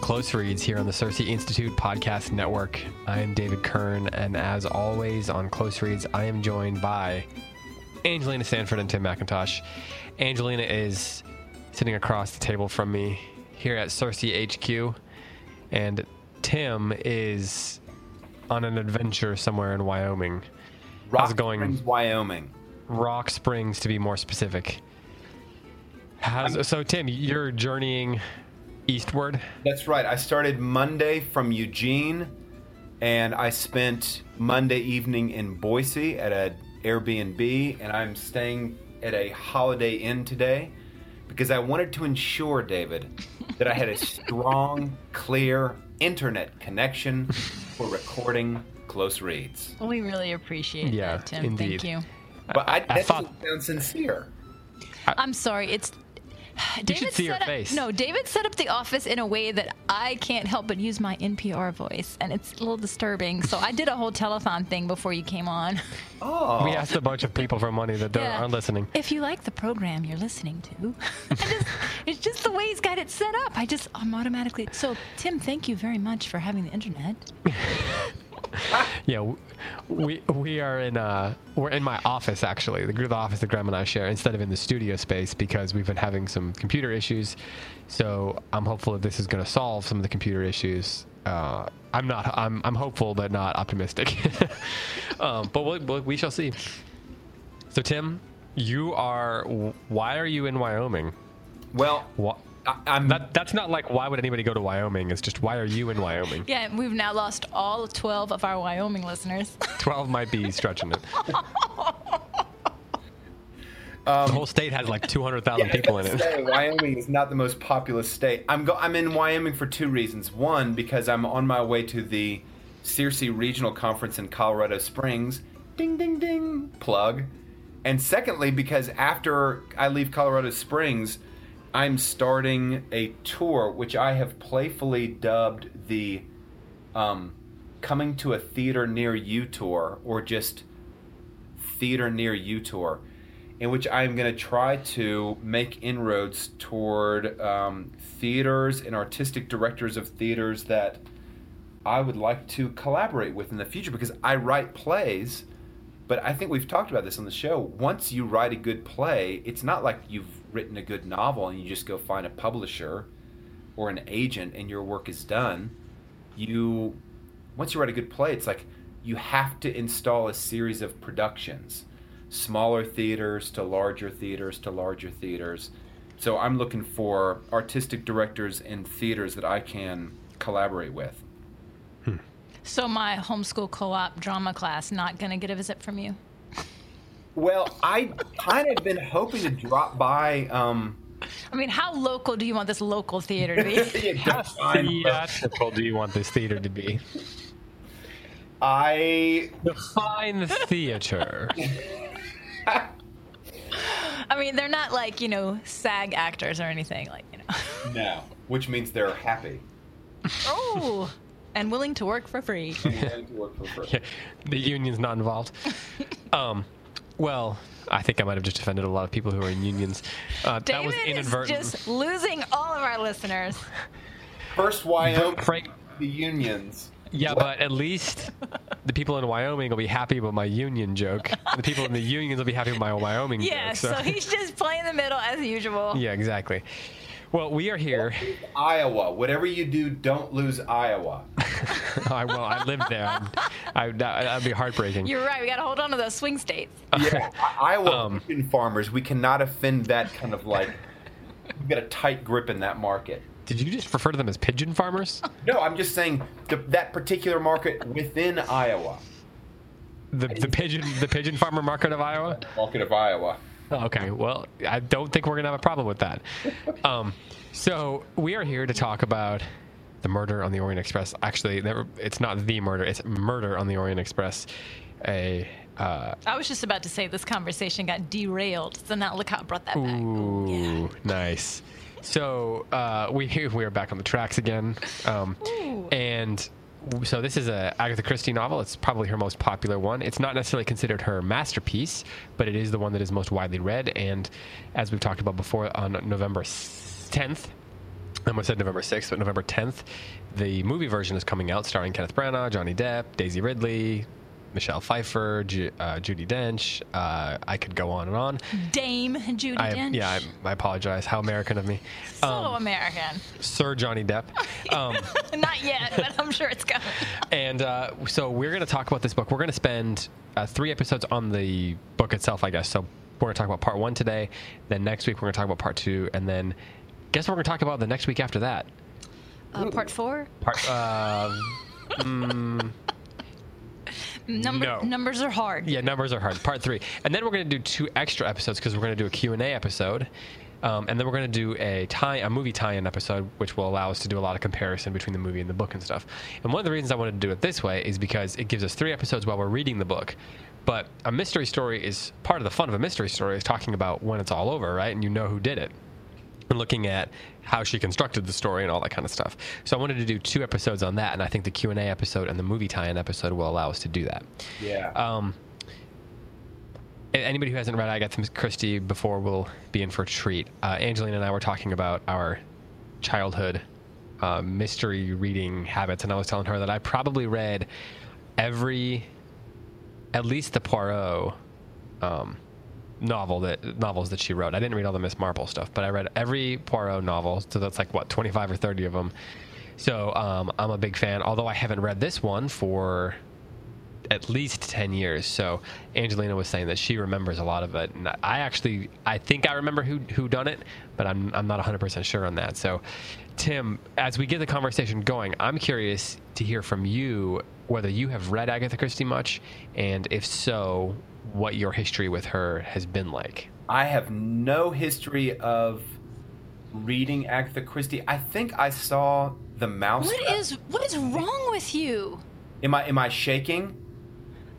Close Reads here on the CiRCE Institute Podcast Network. I am David Kern, and as always on Close Reads, I am joined by Angelina Sanford and Tim McIntosh. Angelina is sitting across the table from me here at CiRCE HQ, and Tim is on an adventure somewhere in Wyoming. Rock How's it going? Springs, Wyoming. Rock Springs, to be more specific. How's, so, Tim, you're journeying eastward. That's right. I started Monday from Eugene, and I spent Monday evening in Boise at an Airbnb, and I'm staying at a Holiday Inn today because I wanted to ensure, David, that I had a strong, clear internet connection for recording close reads. We really appreciate Yeah, that, Tim. indeed. Thank you. But I, I that thought- doesn't sound sincere. I'm sorry. It's David see her set up, face. No, David set up the office in a way that I can't help but use my NPR voice, and it's a little disturbing. So I did a whole telethon thing before you came on. Oh, We asked a bunch of people for money that don't, Yeah. aren't listening. If you like the program you're listening to, just, it's just the way he's got it set up. I just I'm automatically. So Tim, thank you very much for having the internet. Yeah, we we are in uh we're in my office actually, the the office that Graham and I share, instead of in the studio space because we've been having some computer issues. So I'm hopeful that this is going to solve some of the computer issues. Uh, I'm not. I'm I'm hopeful, but not optimistic. um, but we'll, we'll, we shall see. So Tim, you are. Why are you in Wyoming? well? I, I'm That that's not like why would anybody go to Wyoming? It's just why are you in Wyoming? Yeah, we've now lost all 12 of our Wyoming listeners. Twelve might be stretching it. Um, the whole state has like two hundred thousand people in it. Say, Wyoming is not the most populous state. I'm go- I'm in Wyoming for two reasons. One, because I'm on my way to the CiRCE Regional Conference in Colorado Springs. Ding ding ding. Plug. And secondly, because after I leave Colorado Springs, I'm starting a tour which I have playfully dubbed the um, "Coming to a Theater Near You" tour, or just theater near you tour, in which I'm going to try to make inroads toward um, theaters and artistic directors of theaters that I would like to collaborate with in the future because I write plays. But I think we've talked about this on the show. Once you write a good play, it's not like you've written a good novel and you just go find a publisher or an agent and your work is done. You once you write a good play, it's like you have to install a series of productions, smaller theaters to larger theaters to larger theaters. So I'm looking for artistic directors in theaters that I can collaborate with. So my homeschool co-op drama class not going to get a visit from you. Well, I kind of been hoping to drop by. Um, I mean, how local do you want this local theater to be? yeah, define- theatrical do you want this theater to be? I Define the theater. I mean, they're not like you know SAG actors or anything like you know. no, which means they're happy. Oh, and willing to work for free. and to work for free. Yeah, the union's not involved. Um, well, I think I might have just offended a lot of people who are in unions. Uh, that David was is just losing all of our listeners. First Wyoming, Frank, the unions. yeah, but at least the people in Wyoming will be happy about my union joke. the people in the unions will be happy with my Wyoming joke. Yeah, joke. so he's just playing the middle as usual. yeah, exactly. Well, we are here. Iowa. Whatever you do, don't lose Iowa. I well, I lived there. I, that, that'd be heartbreaking. You're right. We got to hold on to those swing states. Yeah, Iowa Um, pigeon farmers. We cannot offend that kind of like. We've got a tight grip in that market. Did you just refer to them as pigeon farmers? No, I'm just saying the, that particular market within Iowa, The the pigeon the pigeon farmer market of Iowa. market of Iowa. Okay, well, I don't think we're gonna have a problem with that. Um, so we are here to talk about the murder on the Orient Express. Actually, it's not the murder; it's murder on the Orient Express. A uh, I was just about to say this conversation got derailed, so now look how I brought that back. ooh, Yeah. nice. So uh, we we are back on the tracks again, um, Ooh. and so this is a Agatha Christie novel. It's probably her most popular one. It's not necessarily considered her masterpiece, but it is the one that is most widely read. And as we've talked about before, on November tenth, I almost said November 6th, but November 10th, the movie version is coming out, starring Kenneth Branagh, Johnny Depp, Daisy Ridley, Michelle Pfeiffer, Ju- uh, Judi Dench. Uh, I could go on and on. Dame Judi I, Dench. yeah, I, I apologize. How American of me. so Um, American. Sir Johnny Depp. Um, Not yet, but I'm sure it's coming. and uh, so we're going to talk about this book. We're going to spend uh, three episodes on the book itself, I guess. So we're going to talk about part one today. Then next week, we're going to talk about part two. And then guess what we're going to talk about the next week after that? Uh, part four. Part. Uh, Number, No. Numbers are hard. Yeah, numbers are hard. Part three, and then we're going to do two extra episodes because we're going to do a Q and A episode, um, and then we're going to do a tie a movie tie-in episode, which will allow us to do a lot of comparison between the movie and the book and stuff. And one of the reasons I wanted to do it this way is because it gives us three episodes while we're reading the book. But a mystery story is part of the fun of a mystery story is talking about when it's all over, right? And you know who did it and looking at how she constructed the story and all that kind of stuff. So I wanted to do two episodes on that, and I think the Q and A episode and the movie tie-in episode will allow us to do that. Yeah. Um, anybody who hasn't read Agatha Christie before will be in for a treat. Uh, Angelina and I were talking about our childhood uh, mystery reading habits, and I was telling her that I probably read every, at least the Poirot um, novel that novels that she wrote. I didn't read all the Miss Marple stuff, but I read every Poirot novel. So that's like what twenty five or thirty of them. So um, I'm a big fan. Although I haven't read this one for at least 10 years. So Angelina was saying that she remembers a lot of it. And I actually, I think I remember who, who done it, but I'm, I'm not 100% sure on that. So Tim, as we get the conversation going, I'm curious to hear from you whether you have read Agatha Christie much, and if so, what your history with her has been like. I have no history of reading Agatha Christie. I think I saw the mouse. What is what is wrong with you? Am I am I shaking?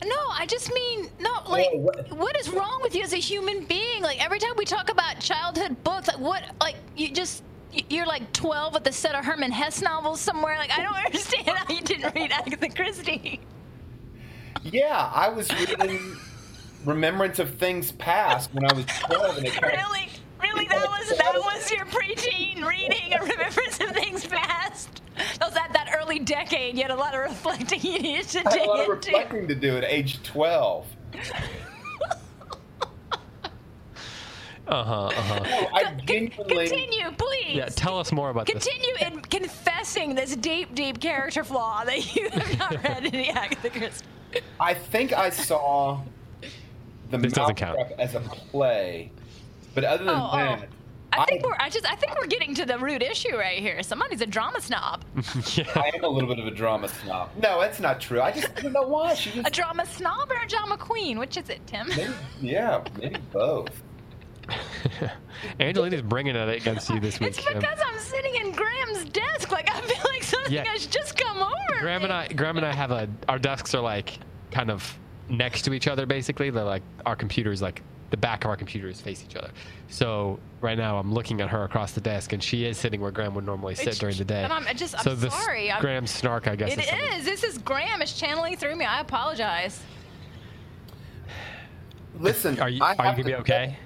No, I just mean no. Like, Oh, what- what is wrong with you as a human being? Like every time we talk about childhood books, like what? Like you just y- you're like 12 with a set of Hermann Hesse novels somewhere. Like I don't understand how you didn't read Agatha Christie. Yeah, I was reading Remembrance of Things Past when I was 12, and it kind Really, really, that was that was your preteen reading or remembrance of things past. That was at that early decade. You had a lot of reflecting you needed to I had a lot of reflecting to do at age 12. Uh huh. Uh huh. No, I Con- genuinely. Continue, please. Yeah, tell us more about this. Continue in confessing this deep, deep character flaw that you have not read any Agatha Christie. I think I saw the This doesn't count. As a play, but other than Oh, oh. that, I think we're. I just. I think we're getting to the root issue right here. Somebody's a drama snob. yeah. I am a little bit of a drama snob. No, that's not true. I just I don't know why. She A drama snob or a drama queen? Which is it, Tim? maybe, yeah, maybe both. Angelina's bringing it against you this week. It's Tim. because I'm sitting in Graham's desk. Like I feel like something Yeah. has just come over. Graham me. and I, Graham and I have a. Our desks are like kind of next to each other. Basically, they're like our computers, like the back of our computers face each other. So right now, I'm looking at her across the desk, and she is sitting where Graham would normally sit It's- during the day. and I'm- I just- I'm so this sorry, I'm- Graham snark, I guess. It is is. This is Graham is channeling through me. I apologize. Listen, Are you? I Are you gonna be to- okay?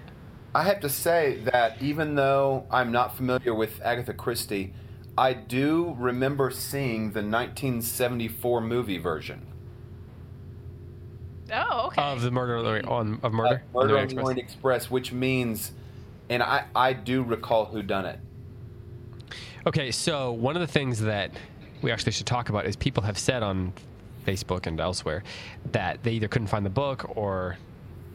I have to say that even though I'm not familiar with Agatha Christie, I do remember seeing the 1974 movie version. Oh, okay. Of the murder on of murder. Uh, Murder on the Orient Express, which means, and I, I do recall who done it. Okay, so one of the things that we actually should talk about is people have said on Facebook and elsewhere that they either couldn't find the book or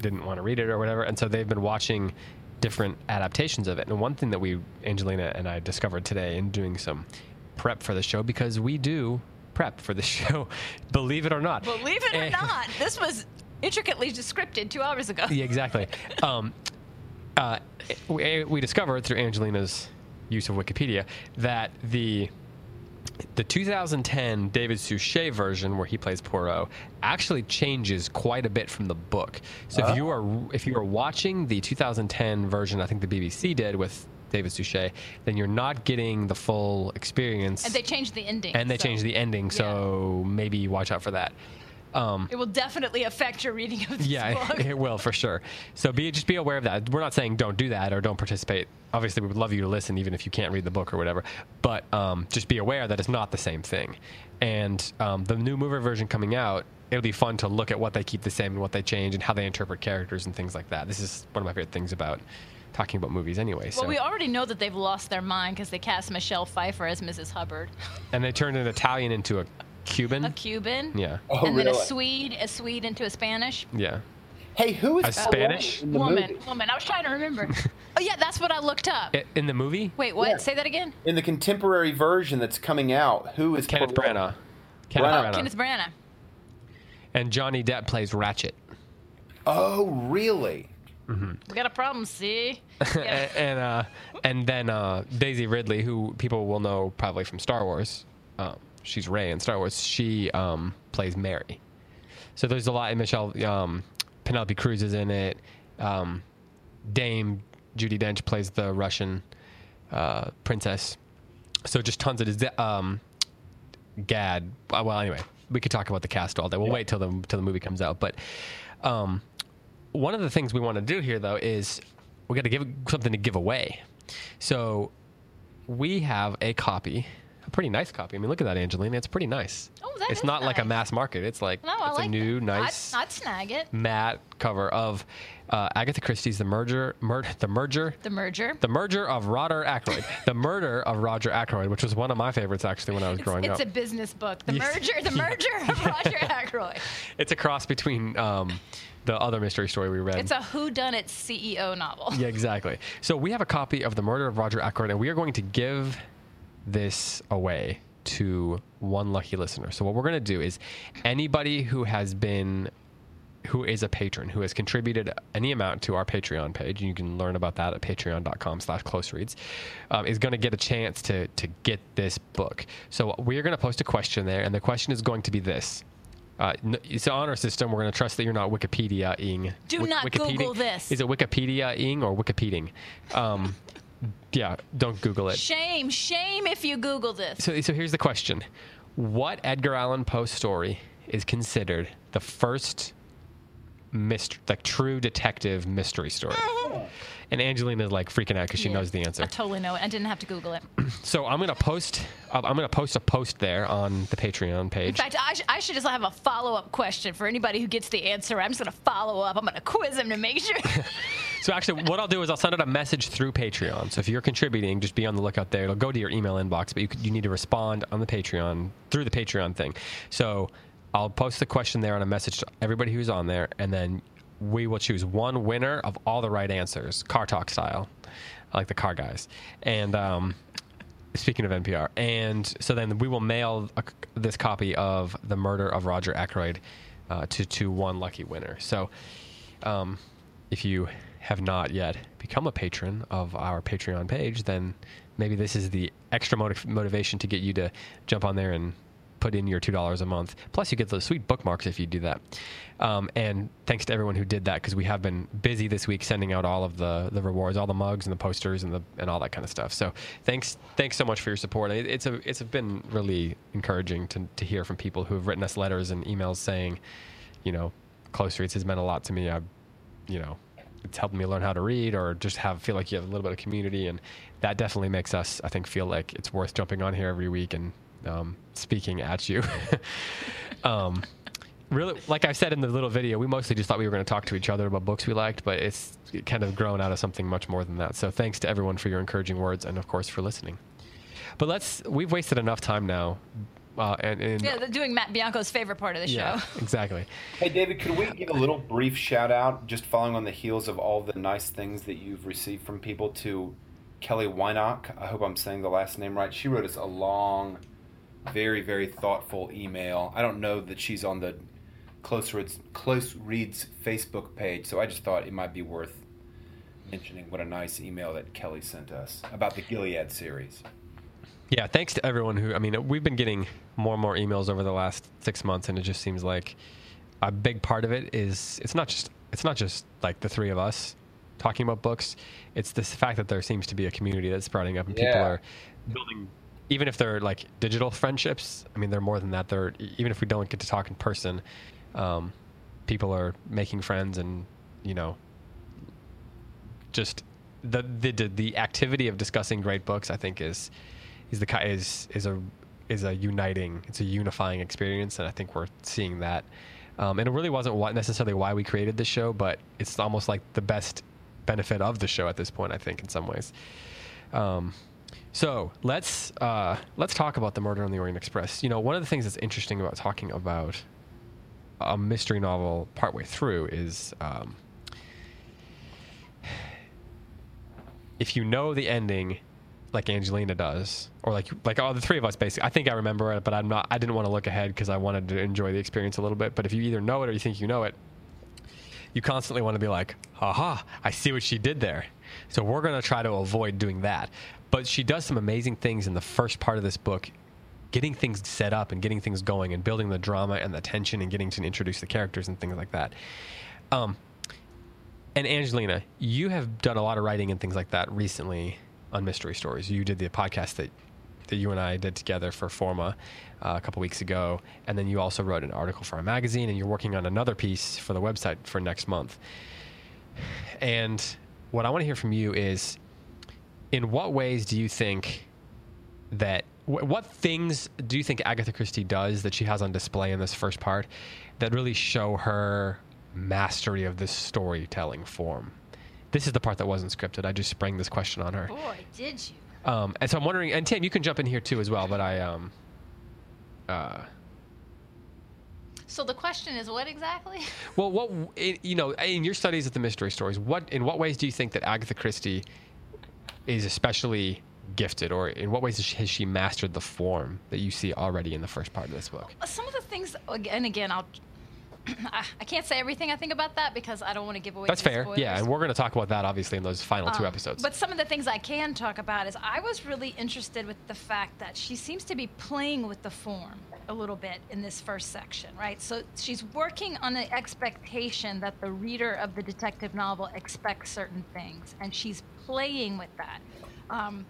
didn't want to read it or whatever, and so they've been watching different adaptations of it. And one thing that we, Angelina and I, discovered today in doing some prep for the show, because we do prep for the show, believe it or not. Believe it or And- not, this was intricately scripted two hours ago. yeah, exactly. Um, uh, we, we discovered through Angelina's use of Wikipedia that the the 2010 David Suchet version, where he plays Poirot, actually changes quite a bit from the book. So if ah. you are if you are watching the 2010 version, I think the BBC did with David Suchet, then you're not getting the full experience And they changed the ending. and they so- changed the ending, so maybe watch out for that. Um, It will definitely affect your reading of this yeah, book. it, it will for sure. So be just be aware of that. We're not saying don't do that or don't participate. Obviously, we would love you to listen, even if you can't read the book or whatever. But um, just be aware that it's not the same thing. And um, the new mover version coming out, it'll be fun to look at what they keep the same and what they change and how they interpret characters and things like that. This is one of my favorite things about talking about movies, anyway. So Well, we already know that they've lost their mind because they cast Michelle Pfeiffer as Mrs. Hubbard, and they turned an Italian into a Cuban. a Cuban. Yeah, Oh, and then a Swede, a Swede into a Spanish. yeah. Hey, who is A that Spanish? woman in the woman, movie? woman. I was trying to remember. oh yeah, that's what I looked up. I- In the movie, Wait, what? Yeah. Say that again. In the contemporary version that's coming out, who is Kenneth Poirot? Branagh. Kenneth Branagh. Branagh. Kenneth Branagh. And Johnny Depp plays Ratchett. Oh, really? We got a problem. See. A- and uh, and then uh, Daisy Ridley, who people will know probably from Star Wars, um, she's Rey in Star Wars. She um, plays Mary. So there's a lot. And Michelle um, Penelope Cruz is in it. Um, Dame Judi Dench plays the Russian uh, princess. So just tons of um, Gad. uh, Well, anyway, we could talk about the cast all day. We'll wait till the till the movie comes out. But um, one of the things we want to do here, though, is we got to give something to give away. So we have a copy, pretty nice copy. I mean, look at that, Angelina. It's pretty nice. Oh, that It's is not like a nice. mass market. It's like No, I it's like a new, that. nice I'd, I'd snag it. matte cover of uh, Agatha Christie's The Merger, Mur- The Merger, The merger. The Merger of Roger Ackroyd, The Murder of Roger Ackroyd, which was one of my favorites actually when I was growing up. it's up. a business book. The Yes. merger. The merger of Roger Ackroyd. it's a cross between um, the other mystery story we read. It's a whodunit CEO novel. Yeah, exactly. So we have a copy of The Murder of Roger Ackroyd, and we are going to give this away to one lucky listener. So what we're going to do is anybody who has been who is a patron who has contributed any amount to our patreon page and you can learn about that at patreon.com slash close reads um, is going to get a chance to to get this book so we're going to post a question there and the question is going to be this uh, it's an honor system. We're going to trust that you're not Wikipedia-ing. Do not Wikipediaing- Google this. Is it Wikipedia-ing or Wikipeding? Um, yeah, don't Google it. Shame, shame if you Google this. So, so here's the question: What Edgar Allan Poe story is considered the first mystery, like true detective mystery story? Oh. And Angelina's like freaking out because she Yeah. knows the answer. I totally know it. I didn't have to Google it. So I'm gonna post. uh, I'm gonna post a post there on the Patreon page. In fact, I, sh- I should just have a follow up question for anybody who gets the answer. I'm just going to follow up. I'm going to quiz them to make sure. So actually, what I'll do is I'll send out a message through Patreon. So if you're contributing, just be on the lookout there. It'll go to your email inbox, but you, you need to respond on the Patreon through the Patreon thing. So I'll post the question there on a message to everybody who's on there, and then we will choose one winner of all the right answers, car talk style, like the car guys. And um, speaking of NPR, and so then we will mail a, this copy of The Murder of Roger Ackroyd uh, to to one lucky winner. So um, if you have not yet become a patron of our Patreon page, then maybe this is the extra motiv- motivation to get you to jump on there and put in your two dollars a month. Plus, you get those sweet bookmarks if you do that. Um, and thanks to everyone who did that because we have been busy this week sending out all of the, the rewards, all the mugs and the posters and the and all that kind of stuff. So thanks thanks so much for your support. It, it's a it's been really encouraging to to hear from people who have written us letters and emails saying, you know, close reads has meant a lot to me. I, you know, it's helped me learn how to read or just have feel like you have a little bit of community and that definitely makes us i think feel like it's worth jumping on here every week and um, speaking at you um, really like i said in the little video we mostly just thought we were going to talk to each other about books we liked but it's kind of grown out of something much more than that so thanks to everyone for your encouraging words and of course for listening but let's we've wasted enough time now uh, and, and yeah, they're doing Matt Bianco's favorite part of the yeah, show. exactly Hey, David, could we give a little brief shout out, just following on the heels of all the nice things that you've received from people, to Kelly Weinock? I hope I'm saying the last name right. She wrote us a long, very, very thoughtful email. I don't know that she's on the Close Reads, Close Reads Facebook page, so I just thought it might be worth mentioning what a nice email that Kelly sent us about the Gilead series. Yeah, thanks to everyone who. I mean, we've been getting more and more emails over the last six months, and it just seems like a big part of it is it's not just it's not just like the three of us talking about books. It's this fact that there seems to be a community that's sprouting up, and people are building. Even if they're like digital friendships, I mean, they're more than that. They're even if we don't get to talk in person, um, people are making friends and you know just the, the the the activity of discussing great books I think is is the is is a is a uniting it's a unifying experience and I think we're seeing that um, and it really wasn't necessarily why we created this show but it's almost like the best benefit of the show at this point I think in some ways um, so let's uh, let's talk about the Murder on the Orient Express. You know, one of the things that's interesting about talking about a mystery novel partway through is um, if you know the ending, like Angelina does, or like like all the three of us basically. I think I remember it, but I'm not. I didn't want to look ahead because I wanted to enjoy the experience a little bit. But if you either know it or you think you know it, you constantly want to be like, "Aha! I see what she did there." So we're going to try to avoid doing that. But she does some amazing things in the first part of this book, getting things set up and getting things going and building the drama and the tension and getting to introduce the characters and things like that. Um, and Angelina, you have done a lot of writing and things like that recently on mystery stories. You did the podcast that that you and I did together for Forma uh, a couple weeks ago, and then you also wrote an article for our magazine, and you're working on another piece for the website for next month. And what I want to hear from you is in what ways do you think that wh- what things do you think Agatha Christie does that she has on display in this first part that really show her mastery of this storytelling form? This is the part that wasn't scripted. I just sprang this question on her. Boy, did you. Um, and so I'm wondering, and Tim, you can jump in here too as well, but I, um, uh, So the question is, what exactly? well, what, you know, in your studies of the mystery stories, what, in what ways do you think that Agatha Christie is especially gifted, or in what ways has she, mastered the form that you see already in the first part of this book? Some of the things, and again, I'll. I can't say everything I think about that because I don't want to give away. That's fair. spoilers. Yeah, and we're going to talk about that obviously in those final two Um, episodes. But some of the things I can talk about is I was really interested with the fact that she seems to be playing with the form a little bit in this first section, right? So she's working on the expectation that the reader of the detective novel expects certain things, and she's playing with that. Um,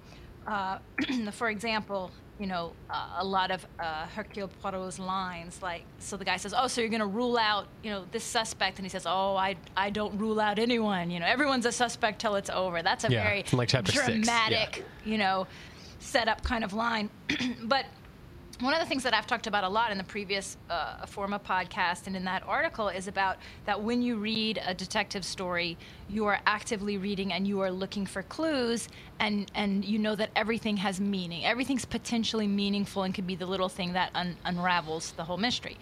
uh, for example, you know, uh, a lot of uh, Hercule Poirot's lines, like, so the guy says, "Oh, so you're going to rule out, you know, this suspect?" And he says, "Oh, I, I don't rule out anyone. You know, everyone's a suspect till it's over." That's a Yeah, very like, six, yeah. dramatic, you know, setup kind of line. but one of the things that I've talked about a lot in the previous uh, Forma podcast and in that article is about that when you read a detective story, you are actively reading and you are looking for clues, and and you know that everything has meaning. Everything's potentially meaningful and could be the little thing that un- unravels the whole mystery.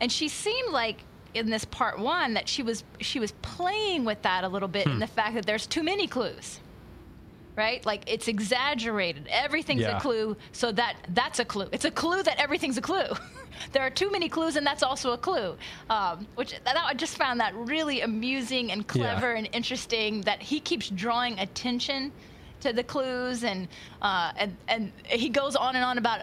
And she seemed like in this part one that she was she was playing with that a little bit in the fact that there's too many clues right? Like it's exaggerated. Everything's Yeah. a clue, so that that's a clue. It's a clue that everything's a clue. there are too many clues, and that's also a clue. Um, which that, I just found that really amusing and clever and interesting. That he keeps drawing attention to the clues, and uh, and and he goes on and on about,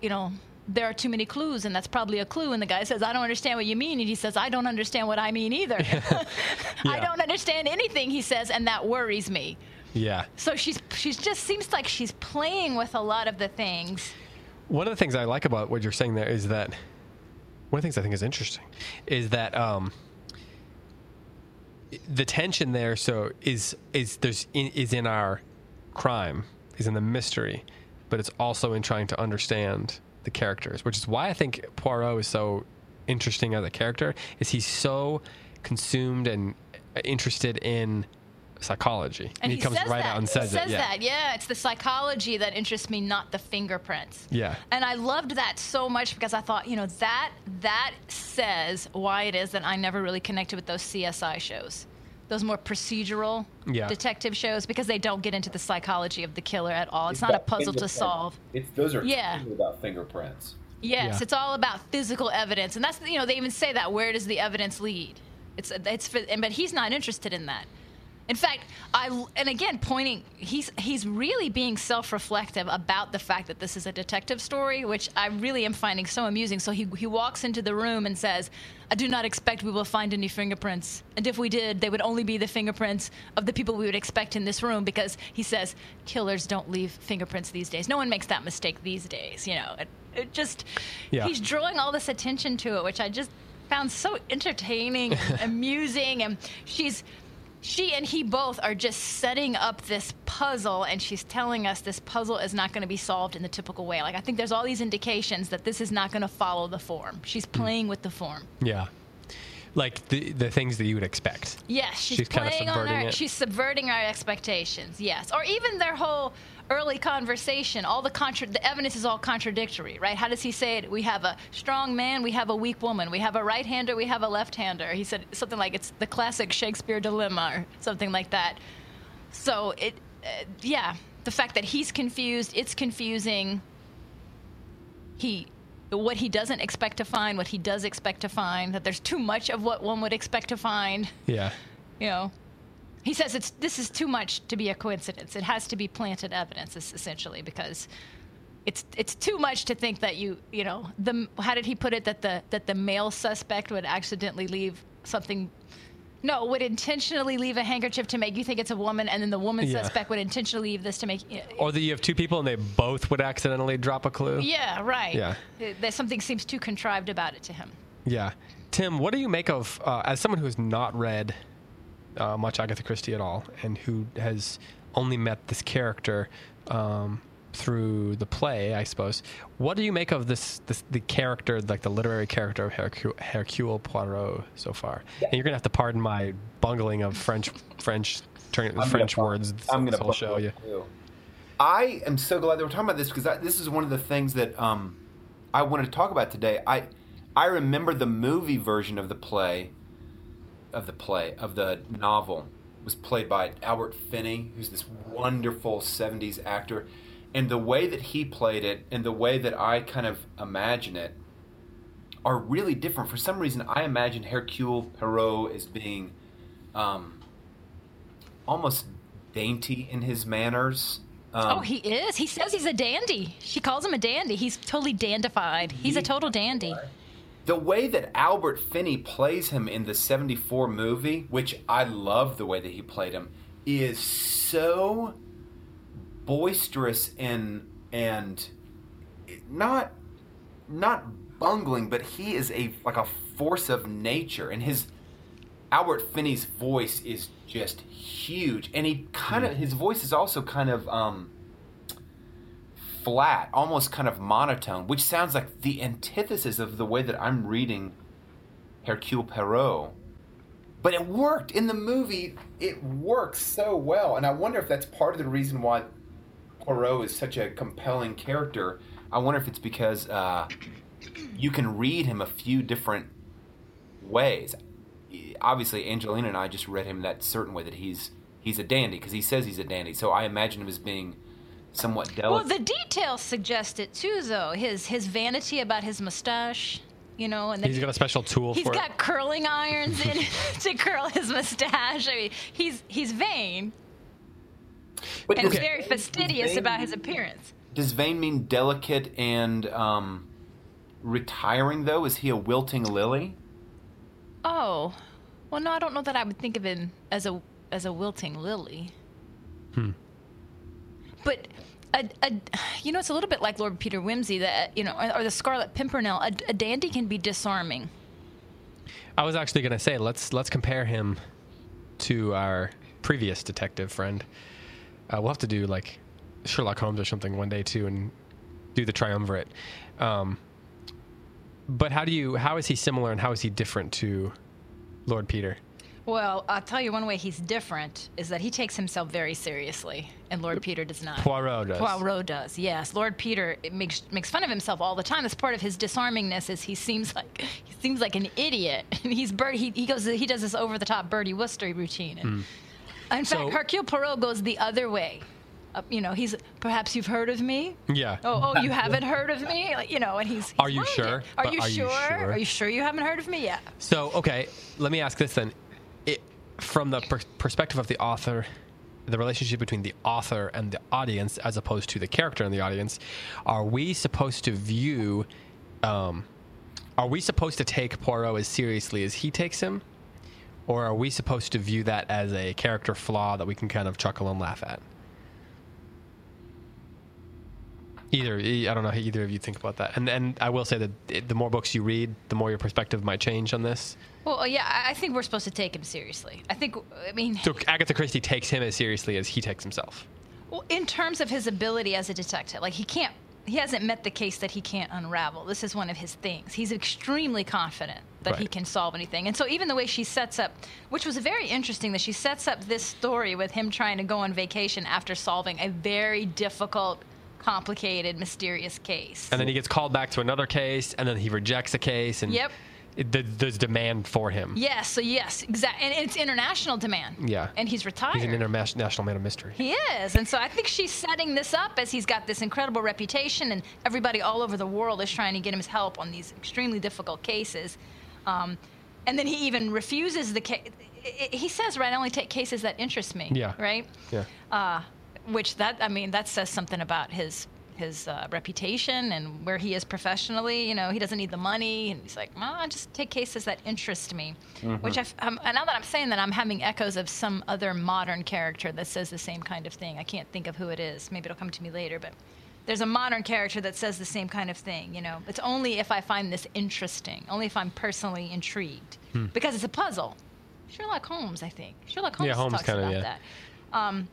you know. There are too many clues, and that's probably a clue. And the guy says, "I don't understand what you mean," and he says, "I don't understand what I mean either. I Yeah. don't understand anything," he says, and that worries me. Yeah. So she's she's just seems like she's playing with a lot of the things. One of the things I like about what you're saying there is that one of the things I think is interesting is that um, the tension there so is is there's in, is in our crime is in the mystery, but it's also in trying to understand the characters, which is why I think Poirot is so interesting as a character. Is he's so consumed and interested in psychology, And he, comes right that. out and says, he says it. Yeah. that. Yeah, it's the psychology that interests me, not the fingerprints. Yeah. And I loved that so much because I thought, you know, that that says why it is that I never really connected with those CSI shows. Those more procedural Yeah. detective shows because they don't get into the psychology of the killer at all. It's, not a puzzle to solve. It's those are Yeah. about fingerprints. Yes, Yeah. it's all about physical evidence, and that's you know they even say that. Where does the evidence lead? It's it's fi- and but he's not interested in that. In fact, I and again pointing he's he's really being self-reflective about the fact that this is a detective story, which I really am finding so amusing. So he he walks into the room and says, "I do not expect we will find any fingerprints, and if we did, they would only be the fingerprints of the people we would expect in this room." Because he says killers don't leave fingerprints these days. No one makes that mistake these days. You know, it, it just Yeah. he's drawing all this attention to it, which I just found so entertaining and amusing and she's she and he both are just setting up this puzzle and she's telling us this puzzle is not going to be solved in the typical way like i think there's all these indications that this is not going to follow the form she's hmm. playing with the form Yeah. Like the the things that you would expect. Yes, she's, She's playing on subverting our, it. she's subverting our expectations. Yes, or even their whole early conversation. All the contra- the evidence is all contradictory, right? How does he say it? We have a strong man, we have a weak woman, we have a right-hander, we have a left-hander. He said something like it's the classic Shakespeare dilemma or something like that. So it, uh, yeah, the fact that he's confused, it's confusing. He what he doesn't expect to find, what he does expect to find, that there's too much of what one would expect to find Yeah. you know he says it's this is too much to be a coincidence it has to be planted evidence essentially because it's it's too much to think that you you know the how did he put it that the that the male suspect would accidentally leave something no would intentionally leave a handkerchief to make you think it's a woman and then the woman Yeah. suspect would intentionally leave this to make you Or that you have two people and they both would accidentally drop a clue. yeah right Yeah. that something seems too contrived about it to him Yeah. Tim, what do you make of, uh, as someone who has not read uh, much Agatha Christie at all and who has only met this character um, through the play, I suppose, what do you make of this, this the character, like the literary character of Hercule, Hercule Poirot so far? And you're going to have to pardon my bungling of French, French, turn, French gonna- words I'm gonna whole show. Yeah. too. I am so glad that we're talking about this because this is one of the things that um, I wanted to talk about today. I I remember the movie version of the play, of the play of the novel was played by Albert Finney, who's this wonderful '70s actor, and the way that he played it and the way that I kind of imagine it are really different. For some reason, I imagine Hercule Poirot as being um, almost dainty in his manners. Um, oh he is. He says he's a dandy. She calls him a dandy. He's totally dandified. He's a total dandy the way that Albert Finney plays him in the 74 movie, which I love the way that he played him, is so boisterous and and not not bungling, but he is a like a force of nature and his Albert Finney's voice is just huge and he kind of his voice is also kind of um flat, almost kind of monotone, which sounds like the antithesis of the way that I'm reading Hercule Poirot. But it worked in the movie. It works so well, and I wonder if that's part of the reason why Poirot is such a compelling character. I wonder if it's because uh, you can read him a few different ways. Obviously, Angelina and I just read him that certain way that he's he's a dandy because he says he's a dandy. So I imagine him as being somewhat delicate. Well, the details suggest it too, though. His his vanity about his mustache, you know, and then He's got a special tool he's for got it. curling irons in to curl his mustache. I mean, he's he's vain But and does- he's very fastidious vain- about his appearance. Does vain mean delicate and um, retiring? Though is he a wilting lily? Oh, well, no, I don't know that I would think of him as a as a wilting lily. Hmm. But. A, a, you know, it's a little bit like Lord Peter Wimsey, that you know, or, or the Scarlet Pimpernel. A, a dandy can be disarming. I was actually going to say let's let's compare him to our previous detective friend. Uh, we'll have to do like Sherlock Holmes or something one day too, and do the triumvirate. Um, but how do you? How is he similar and how is he different to Lord Peter? Well, I'll tell you one way he's different is that he takes himself very seriously, and Lord Peter does not. Poirot does. Poirot does, yes. Lord Peter makes makes fun of himself all the time. That's part of his disarmingness. Is he seems like he seems like an idiot, and he's bird. He, he goes he does this over the top Bertie Wooster routine. And, In Hmm. So- fact, Hercule Poirot goes the other way. Uh, you know, he's perhaps you've heard of me. Yeah. Oh, oh, you haven't heard of me? Like, you know, and he's. he's Are you sure? Are you are you sure? sure? Are you sure you haven't heard of me? Yeah. So okay, let me ask this then: from the per- perspective of the author, the relationship between the author and the audience, as opposed to the character in the audience, are we supposed to view? Um, are we supposed to take Poirot as seriously as he takes him, or are we supposed to view that as a character flaw that we can kind of chuckle and laugh at? Either I don't know how either of you think about that, and and I will say that the more books you read, the more your perspective might change on this. Well, uh, yeah, I- I think we're supposed to take him seriously. I think, I mean, So Agatha Christie takes him as seriously as he takes himself. Well, in terms of his ability as a detective, like he can't, he hasn't met the case that he can't unravel. This is one of his things. He's extremely confident that he can solve anything. And so even the way she sets up, which was very interesting, that she sets up this story with him trying to go on vacation after solving a very difficult, complicated, mysterious case. And then he gets called back to another case, and then he rejects a case, and Yep. it, th- there's demand for him. yes, so yes, exactly. And it's international demand. Yeah. And he's retired. He's an international man of mystery. He is. And so I think she's setting this up as he's got this incredible reputation, and everybody all over the world is trying to get him help on these extremely difficult cases. Um, and then he even refuses the case. He says, right, I only take cases that interest me. Yeah. Right? Yeah. Uh, which that, I mean, that says something about his. His uh, reputation and where he is professionally, you know, he doesn't need the money, and he's like, "Well, I just take cases that interest me." Which I, um, and now that I'm saying that, I'm having echoes of some other modern character that says the same kind of thing. I can't think of who it is. Maybe it'll come to me later, but there's a modern character that says the same kind of thing. You know, it's only if I find this interesting, only if I'm personally intrigued, because it's a puzzle. Sherlock Holmes, I think. Sherlock Holmes, Yeah, Holmes talks kinda, about yeah. that. Um,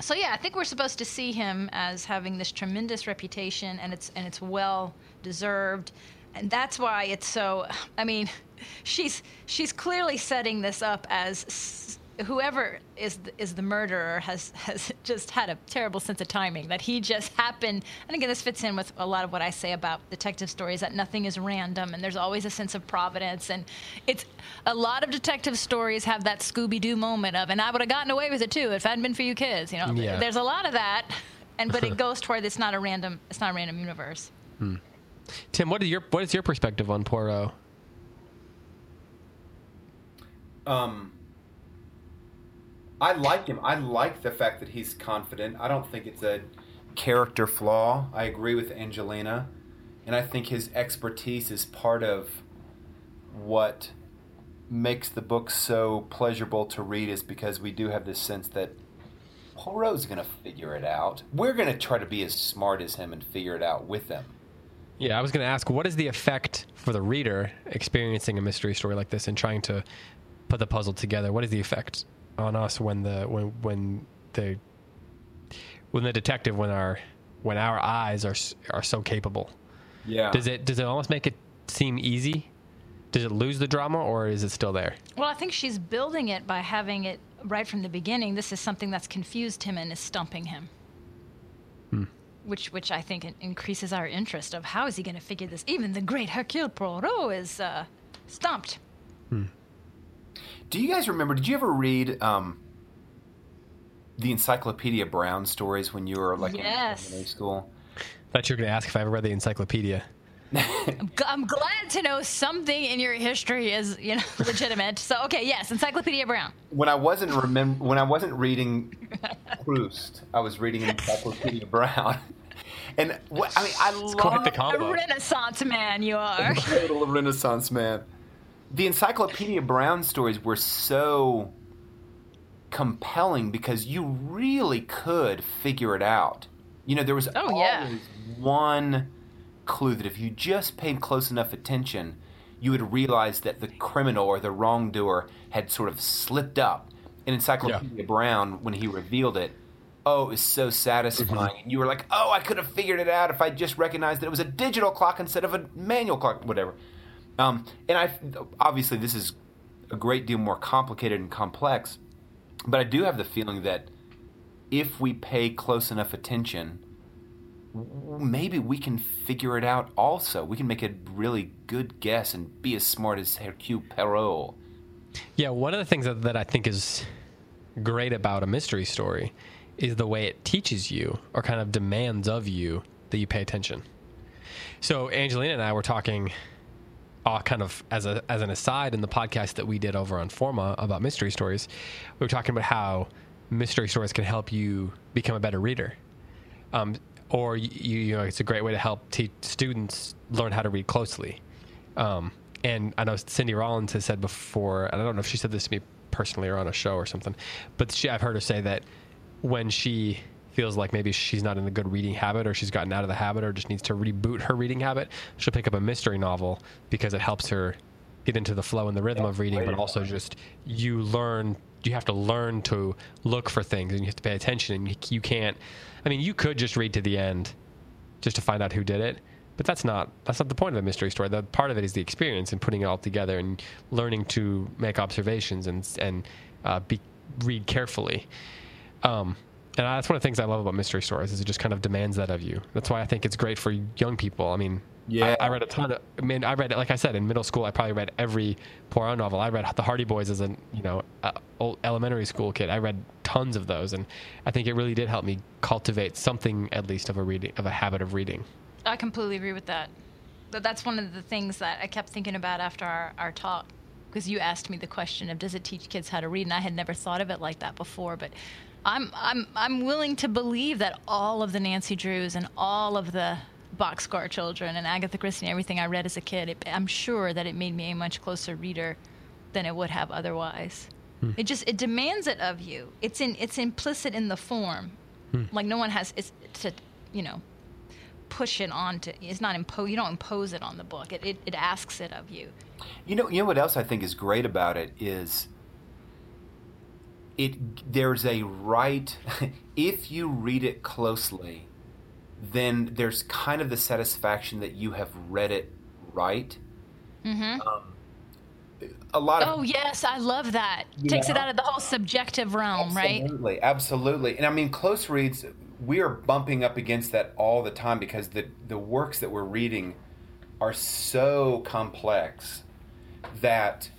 so yeah, I think we're supposed to see him as having this tremendous reputation, and it's and it's well deserved, and that's why it's so. I mean, she's she's clearly setting this up as whoever is the, is the murderer has has just had a terrible sense of timing that he just happened. And again, this fits in with a lot of what I say about detective stories that nothing is random and there's always a sense of providence. And it's a lot of detective stories have that Scooby Doo moment of, and I would have gotten away with it too if it hadn't been for you kids. You know, Yeah. there's a lot of that. And but it goes toward it's not a random it's not a random universe. Tim, what is your what is your perspective on Poirot? Um, I like him. I like the fact that he's confident. I don't think it's a character flaw. I agree with Angelina, and I think his expertise is part of what makes the book so pleasurable to read. Is because we do have this sense that Poirot's going to figure it out. We're going to try to be as smart as him and figure it out with him. Yeah, I was going to ask, what is the effect for the reader experiencing a mystery story like this and trying to put the puzzle together? What is the effect on us when the when when the when the detective when our when our eyes are are so capable? Yeah. Does it does it almost make it seem easy? Does it lose the drama or is it still there? Well, I think she's building it by having it right from the beginning. This is something that's confused him and is stumping him. Hmm. Which, which I think increases our interest of how is he going to figure this? Even the great Hercule Poirot is uh, stumped. Do you guys remember? Did you ever read um, the Encyclopedia Brown stories when you were like Yes. in elementary school? thought you were going to ask if I ever read the encyclopedia. I'm, glad to know something in your history is you know legitimate. So okay, yes, Encyclopedia Brown. When I wasn't remem- when I wasn't reading Proust, I was reading Encyclopedia Brown, and what, I mean, I love quite the A combo. Renaissance man, you are. A total Renaissance man. The Encyclopedia Brown stories were so compelling because you really could figure it out. You know, there was Oh, yeah. always one clue that if you just paid close enough attention, you would realize that the criminal or the wrongdoer had sort of slipped up. In Encyclopedia Brown, when he revealed it, oh, it was so satisfying. Mm-hmm. And you were like, oh, I could have figured it out if I just recognized that it was a digital clock instead of a manual clock, whatever. Um, and I obviously this is a great deal more complicated and complex, but I do have the feeling that if we pay close enough attention, maybe we can figure it out. Also, we can make a really good guess and be as smart as Hercule Poirot. Yeah, one of the things that, that I think is great about a mystery story is the way it teaches you or kind of demands of you that you pay attention. So Angelina and I were talking uh, kind of as a as an aside in the podcast that we did over on Forma about mystery stories. We were talking about how mystery stories can help you become a better reader. Um, or you, you know, it's a great way to help teach students learn how to read closely. Um, and I know Cindy Rollins has said before, and I don't know if she said this to me personally or on a show or something, but she, I've heard her say that when she feels like maybe she's not in a good reading habit or she's gotten out of the habit or just needs to reboot her reading habit, she'll pick up a mystery novel because it helps her get into the flow and the rhythm of reading, but also just you learn you have to learn to look for things and you have to pay attention and you, you can't I mean, you could just read to the end just to find out who did it. But that's not that's not the point of a mystery story. The part of it is the experience and putting it all together and learning to make observations and and uh, be read carefully. Um, and that's one of the things I love about mystery stories is it just kind of demands that of you. That's why I think it's great for young people. I mean, Yeah. I, I read a ton of. I mean, I read like I said in middle school. I probably read every Poirot novel. I read The Hardy Boys as a you know a old elementary school kid. I read tons of those, and I think it really did help me cultivate something at least of a reading of a habit of reading. I completely agree with that. But that's one of the things that I kept thinking about after our, our talk. Because you asked me the question of does it teach kids how to read, and I had never thought of it like that before. But I'm I'm I'm willing to believe that all of the Nancy Drews and all of the Boxcar Children and Agatha Christie and everything I read as a kid, it, I'm sure that it made me a much closer reader than it would have otherwise. Hmm. It just it demands it of you. It's in it's implicit in the form. Hmm. Like no one has it's to you know push it on to it's not impose you don't impose it on the book it, it, it asks it of you You know, you know what else I think is great about it is it there's a right if you read it closely, then there's kind of the satisfaction that you have read it right. Mm-hmm. Um, a lot of oh yes i love that takes it out of the whole subjective realm right Absolutely, absolutely. And I mean, close reads, we are bumping up against that all the time because the, the works that we're reading are so complex that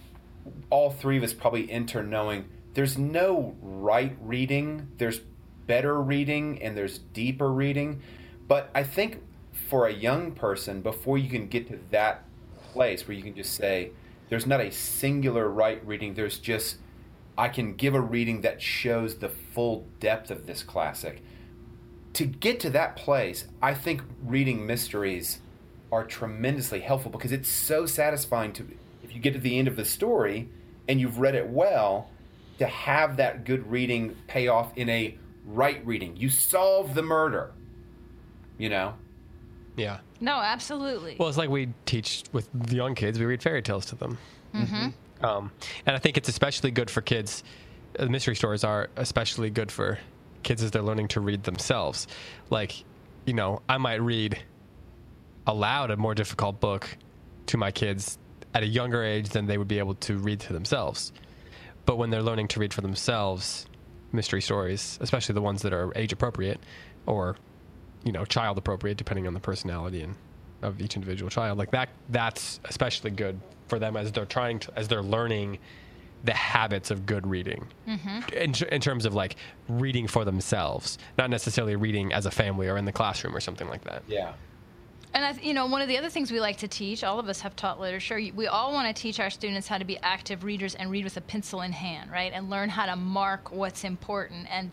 all three of us probably enter knowing there's no right reading, there's better reading, and there's deeper reading. But I think for a young person, before you can get to that place where you can just say, there's not a singular right reading, there's just I can give a reading that shows the full depth of this classic. To get to that place, I think reading mysteries are tremendously helpful because it's so satisfying to if you get to the end of the story and you've read it well, to have that good reading pay off in a right reading. You solve the murder. You know? Yeah. no absolutely Well, it's like we teach with the young kids. We read fairy tales to them. Mm-hmm. Um, and I think it's especially good for kids. uh, mystery stories are especially good for kids as they're learning to read themselves. Like, you know, I might read aloud a more difficult book to my kids at a younger age than they would be able to read to themselves. But when they're learning to read for themselves, mystery stories, especially the ones that are age appropriate or you know child appropriate depending on the personality and of each individual child like that that's especially good for them as they're trying to as they're learning the habits of good reading. Mm-hmm. In, in terms of like reading for themselves not necessarily reading as a family or in the classroom or something like that. Yeah. And I, th- you know, one of the other things we like to teach, all of us have taught literature. We all want to teach our students how to be active readers and read with a pencil in hand, right? And learn how to mark what's important. And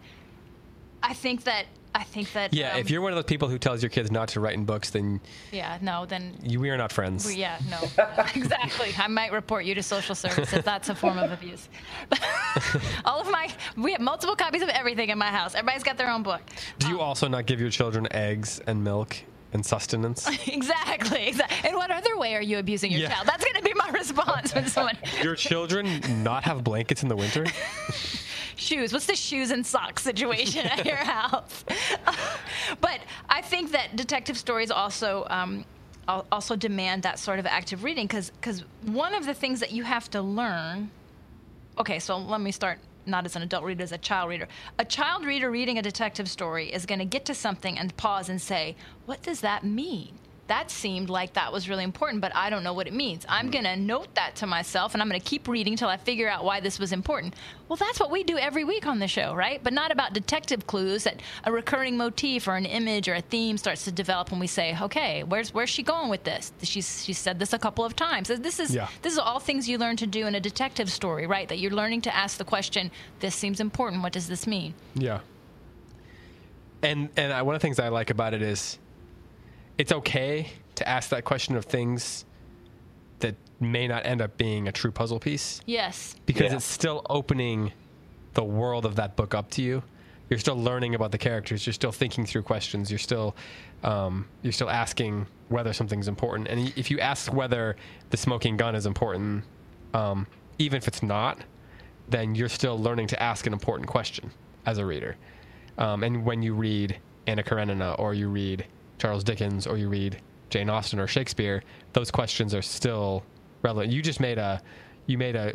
I think that I think that yeah um, if you're one of those people who tells your kids not to write in books then yeah no then you, we are not friends we- yeah no exactly I might report you to social services. That's a form of abuse. all of my we have multiple copies of everything in my house. Everybody's got their own book. do you also not give your children eggs and milk and sustenance exactly, exactly. In what other way are you abusing your Yeah. child? That's going to be my response when someone your children not have blankets in the winter shoes. What's the shoes and socks situation at your house? but I think that detective stories also um, also demand that sort of active reading because one of the things that you have to learn. Okay, so let me start not as an adult reader, as a child reader. A child reader reading a detective story is going to get to something and pause and say, "What does that mean?" That seemed like that was really important, but I don't know what it means. I'm going to note that to myself and I'm going to keep reading until I figure out why this was important. Well, that's what we do every week on the show, right? But not about detective clues that a recurring motif or an image or a theme starts to develop and we say, "Okay, where's where's she going with this?" She's she said this a couple of times. This is Yeah. this is all things you learn to do in a detective story, right? That you're learning to ask the question, "This seems important. What does this mean?" Yeah. And and I, one of the things I like about it is it's okay to ask that question of things that may not end up being a true puzzle piece Yes. because Yeah. it's still opening the world of that book up to you. you're still learning about the characters. You're still thinking through questions. You're still um, you're still asking whether something's important. And if you ask whether the smoking gun is important, um, even if it's not, then you're still learning to ask an important question as a reader. Um, and when you read Anna Karenina or you read Charles Dickens or you read Jane Austen or Shakespeare, those questions are still relevant. You just made a you made a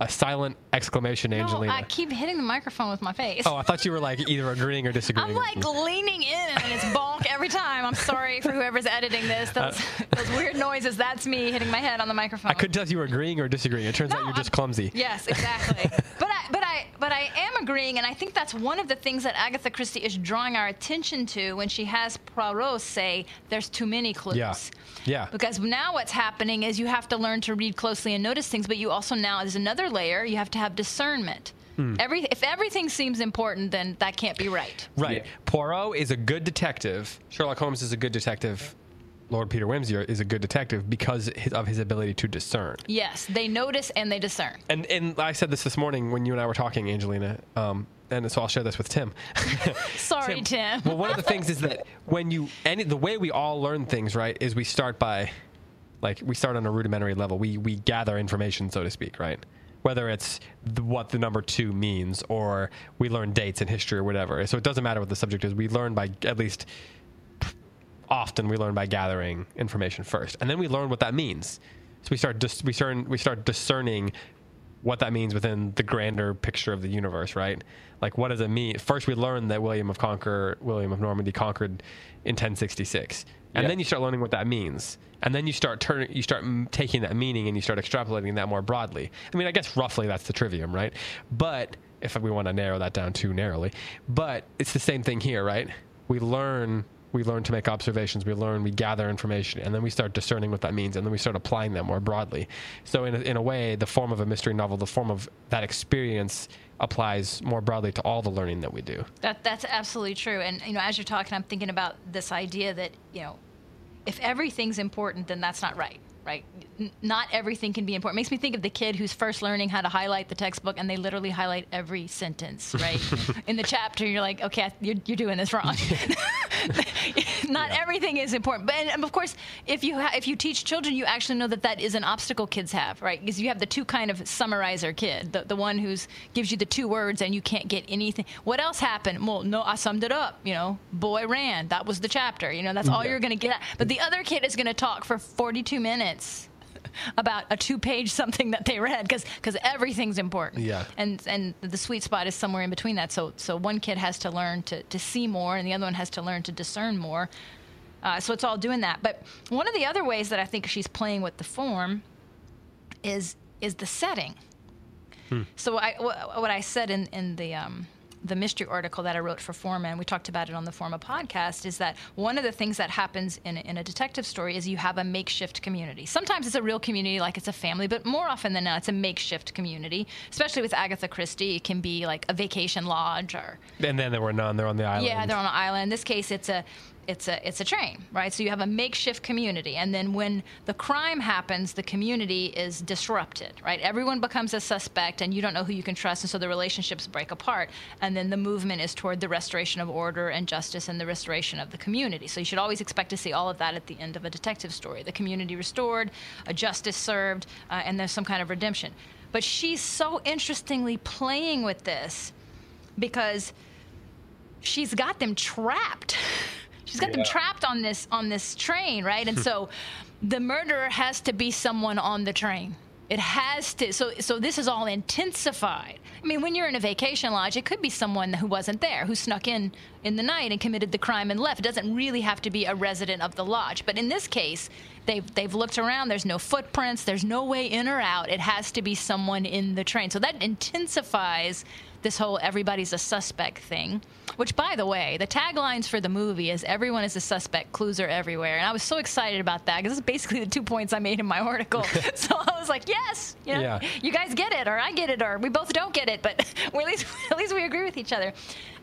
a silent exclamation, No, Angelina. I keep hitting the microphone with my face. oh, I thought you were like either agreeing or disagreeing. I'm like leaning in and it's bonk every time. I'm sorry for whoever's editing this. Uh, those, those weird noises, that's me hitting my head on the microphone. I couldn't tell if you were agreeing or disagreeing. It turns out you're just I'm- clumsy. Yes, exactly. but I, but I, but I am agreeing, and I think that's one of the things that Agatha Christie is drawing our attention to when she has Poirot say, "There's too many clues." Yeah. Yeah. Because now what's happening is you have to learn to read closely and notice things, but you also now there's another layer. You have to have discernment. Hmm. Every if everything seems important, then that can't be right. Right. Yeah. Poirot is a good detective. Sherlock Holmes is a good detective. Lord Peter Wimsey is a good detective because of his ability to discern. Yes, they notice and they discern. And and I said this this morning when you and I were talking, Angelina. Um, and so I'll share this with Tim. Sorry, Tim. well, one of the things is that when you any the way we all learn things, right, is we start by like we start on a rudimentary level. We we gather information, so to speak, right? Whether it's the, what the number two means, or we learn dates in history or whatever. So it doesn't matter what the subject is. We learn by at least often we learn by gathering information first, and then we learn what that means. So we start dis- we start we start discerning what that means within the grander picture of the universe, right? Like, what does it mean? First, we learn that William of Conquer, William of Normandy conquered in 1066, and Yep. then you start learning what that means, and then you start turning, you start taking that meaning and you start extrapolating that more broadly. I mean, I guess roughly that's the trivium, right? But if we want to narrow that down too narrowly, but it's the same thing here, right? We learn we learn to make observations, we learn, we gather information, and then we start discerning what that means, and then we start applying them more broadly. So, in a, in a way, the form of a mystery novel, the form of that experience, applies more broadly to all the learning that we do. That that's absolutely true. And you know, as you're talking, I'm thinking about this idea that you know, if everything's important, then that's not right. Right? N- not everything can be important. Makes me think of the kid who's first learning how to highlight the textbook, and they literally highlight every sentence. Right? In the chapter, you're like, okay, you're, you're doing this wrong. not everything is important, but and of course, if you ha- if you teach children, you actually know that that is an obstacle kids have, right? Because you have the two kind of summarizer kid, the the one who's gives you the two words and you can't get anything. What else happened? Well, no, I summed it up. You know, boy ran. That was the chapter. You know, that's all Yeah. you're going to get. But the other kid is going to talk for 42 minutes about a two-page something that they read because because everything's important. Yeah. And and the sweet spot is somewhere in between that. So so one kid has to learn to to see more, and the other one has to learn to discern more. Uh, so it's all doing that. But one of the other ways that I think she's playing with the form is is the setting. So I, what I said in in the um, the mystery article that I wrote for Forma, and we talked about it on the Forma podcast, is that one of the things that happens in, a- in a detective story is you have a makeshift community. Sometimes it's a real community, like it's a family, but more often than not, it's a makeshift community. Especially with Agatha Christie, it can be like a vacation lodge or And then there were none. They're on the island. yeah, they're on an island. In this case, it's a it's a it's a train, right? So you have a makeshift community, and then when the crime happens, the community is disrupted, right? Everyone becomes a suspect, and you don't know who you can trust, and so the relationships break apart. And then the movement is toward the restoration of order and justice and the restoration of the community. So you should always expect to see all of that at the end of a detective story: the community restored, a justice served, uh, and there's some kind of redemption. But she's so interestingly playing with this because she's got them trapped. She's got them trapped on this on this train, right? And hmm. so the murderer has to be someone on the train. It has to. So so this is all intensified. I mean, when you're in a vacation lodge, it could be someone who wasn't there, who snuck in in the night and committed the crime and left. It doesn't really have to be a resident of the lodge. But in this case, they've they've looked around. There's no footprints. There's no way in or out. It has to be someone in the train. So that intensifies this whole everybody's a suspect thing. Which, by the way, the taglines for the movie is "Everyone is a suspect. Clues are everywhere," and I was so excited about that because this is basically the two points I made in my article. so I was like, "Yes, you know, Yeah. you guys get it, or I get it, or we both don't get it, but at least at least we agree with each other."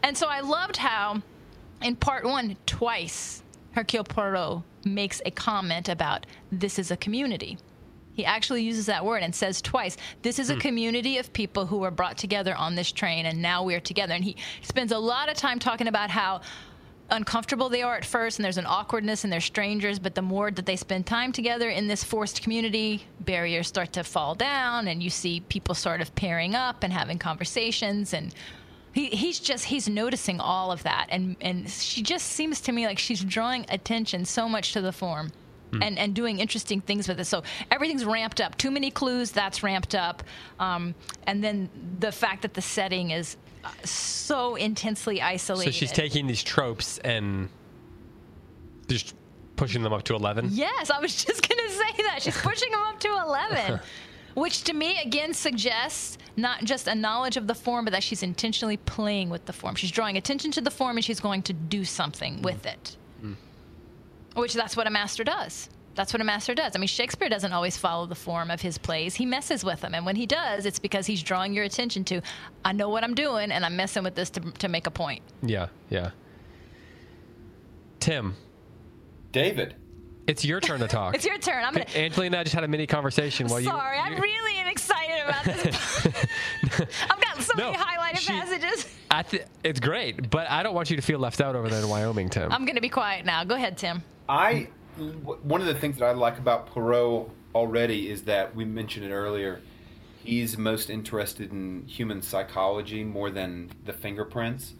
And so I loved how, in part one, twice Hercule Poirot makes a comment about this is a community He actually uses that word and says twice, This is a hmm. community of people who were brought together on this train, and now we're together. And he spends a lot of time talking about how uncomfortable they are at first, and there's an awkwardness, and they're strangers. But the more that they spend time together in this forced community, barriers start to fall down, and you see people sort of pairing up and having conversations. And he, he's just he's noticing all of that, and and she just seems to me like she's drawing attention so much to the form. And, and doing interesting things with it. So everything's ramped up. Too many clues, that's ramped up. Um, and then the fact that the setting is uh, so intensely isolated. So she's taking these tropes and just pushing them up to 11. Yes, I was just going to say that. She's pushing them up to 11. Which to me, again, suggests not just a knowledge of the form, but that she's intentionally playing with the form. She's drawing attention to the form and she's going to do something with it. Which that's what a master does. That's what a master does. I mean, Shakespeare doesn't always follow the form of his plays. He messes with them. And when he does, it's because he's drawing your attention to, I know what I'm doing and I'm messing with this to, to make a point. Yeah, yeah. Tim, David. it's your turn to talk. It's your turn. I'm going to. Angelina and I just had a mini conversation while you. Sorry, I you- really excited about this. I've got so No, many highlighted she- passages. I th- it's great, but I don't want you to feel left out over there in Wyoming, Tim. I'm going to be quiet now. Go ahead, Tim. I w- one of the things that I like about Poirot already is that we mentioned it earlier. He's most interested in human psychology more than the fingerprints,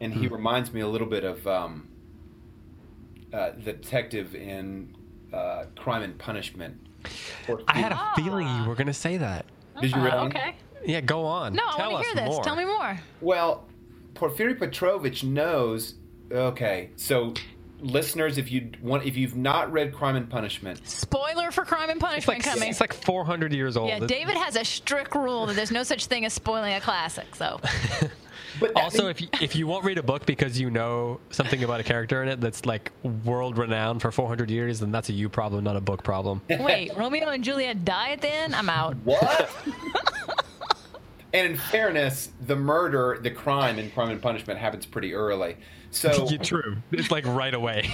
and he reminds me a little bit of um, uh, the detective in uh, Crime and Punishment. Or- I had a feeling you were going to say that. Did you Uh, really? okay. Yeah, go on. No, I Tell want to us hear this. more. Tell me more. Well, Porfiry Petrovich knows. Okay, so listeners, if you want, if you've not read Crime and Punishment, Spoiler for Crime and It's Punishment like, coming. it's like 400 years old. yeah, David has a strict rule that there's no such thing as spoiling a classic. So, but that Also, if you, if you won't read a book because you know something about a character in it that's like world renowned for 400 years, then that's a you problem, not a book problem. wait, Romeo and Juliet die at the end? I'm out. What? and in fairness, the murder, the crime in Crime and Punishment happens pretty early. So Yeah, True. It's like right away.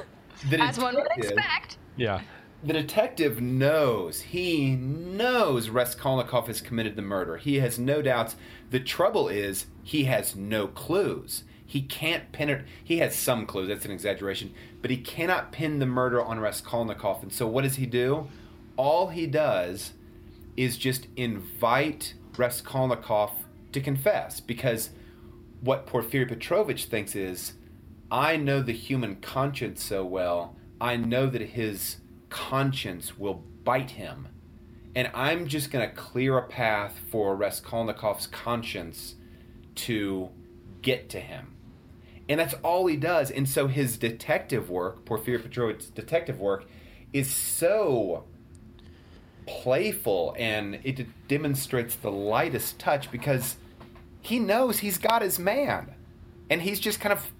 the As one would detective- expect. yeah. The detective knows. He knows Raskolnikov has committed the murder. He has no doubts. The trouble is he has no clues. He can't pin it. He has some clues. That's an exaggeration, but he cannot pin the murder on Raskolnikov. And so, what does he do? All he does is just invite Raskolnikov to confess because what Porfiry Petrovich thinks is, I know the human conscience so well, I know that his conscience will bite him. And I'm just going to clear a path for Raskolnikov's conscience to get to him. And that's all he does. And so his detective work, Porfiry Petrovich's detective work, is so playful and it demonstrates the lightest touch because he knows he's got his man. And he's just kind of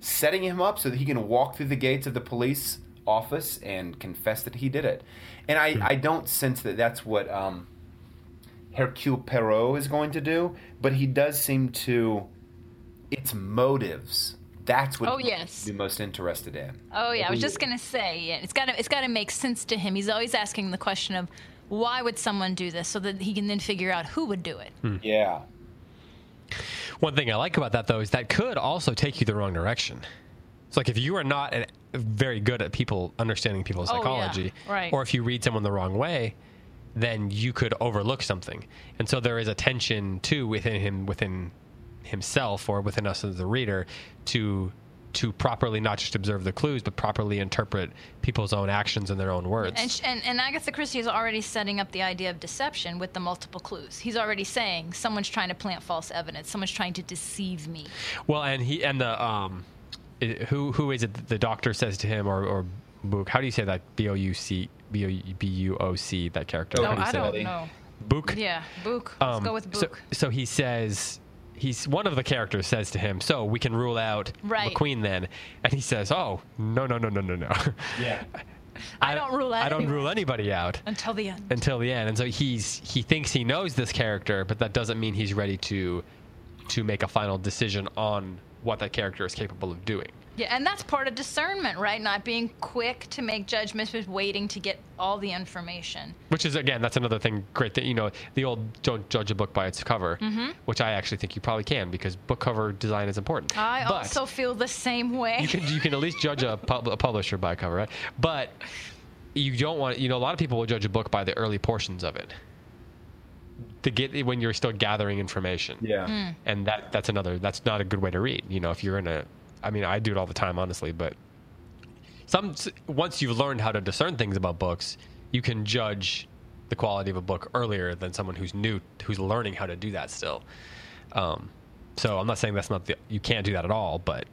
setting him up so that he can walk through the gates of the police office and confess that he did it. And I, I don't sense that that's what um, Hercule Poirot is going to do, but he does seem to. It's motives. That's what Oh, he's yes. most interested in. Oh yeah, I was just gonna say yeah, it's got to it's got to make sense to him. He's always asking the question of why would someone do this, so that he can then figure out who would do it. Hmm. Yeah. One thing I like about that though is that could also take you the wrong direction. It's like if you are not an, very good at people understanding people's Oh, yeah. psychology, Right. or if you read someone the wrong way, then you could overlook something. And so there is a tension too within him, within himself, or within us as the reader, to to properly not just observe the clues, but properly interpret people's own actions and their own words. And, and and Agatha Christie is already setting up the idea of deception with the multiple clues. He's already saying someone's trying to plant false evidence. Someone's trying to deceive me. Well, and he and the um, i- who who is it? that The doctor says to him, or or Book. How do you say that? B o u c b o u b u o c. That character. Oh, How No, do you I say don't that? know. Book. Yeah, Book. Let's Um, go with so, Book. so he says. He's one of the characters says to him, "So we can rule out Right. McQueen then," and he says, "Oh no no no no no no! Yeah. I don't rule out I don't anyone. rule anybody out Until the end. until the end." And so he's he thinks he knows this character, but that doesn't mean he's ready to to make a final decision on what that character is capable of doing. Yeah, and that's part of discernment, right? Not being quick to make judgments, but waiting to get all the information. Which is again, that's another thing great that you know the old don't judge a book by its cover, Mm-hmm. which I actually think you probably can because book cover design is important. I But also feel the same way. you can you can at least judge a, pub, a publisher by a cover, right? But you don't want you know a lot of people will judge a book by the early portions of it. To get when you're still gathering information. Yeah. Hmm. and that that's another that's not a good way to read you know if you're in a i mean i do it all the time honestly but some once you've learned how to discern things about books you can judge the quality of a book earlier than someone who's new who's learning how to do that still um, so i'm not saying that's not the you can't do that at all but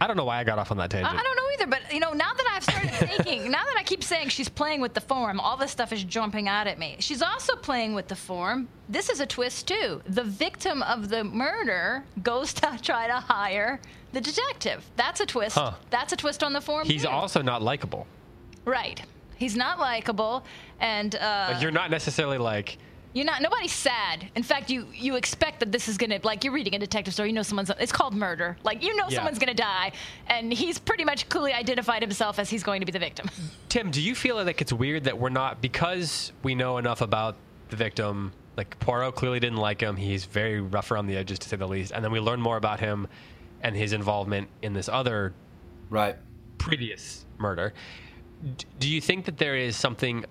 i don't know why i got off on that I, tangent I don't know either, but you know, now that I've started thinking, now that I keep saying she's playing with the form, all this stuff is jumping out at me. She's also playing with the form. This is a twist too. The victim of the murder goes to try to hire the detective. That's a twist. Huh. That's a twist on the form. he's too. also not likable right. He's not likable, and uh, like you're not necessarily like You're not. Nobody's sad. In fact, you you expect that this is gonna like you're reading a detective story. You know someone's. It's called murder. Like you know Yeah. someone's gonna die, and he's pretty much clearly identified himself as he's going to be the victim. Tim, do you feel like it's weird that we're not because we know enough about the victim? Like Poirot clearly didn't like him. He's very rough around the edges, to say the least. And then we learn more about him and his involvement in this other Right. previous murder. D- do you think that there is something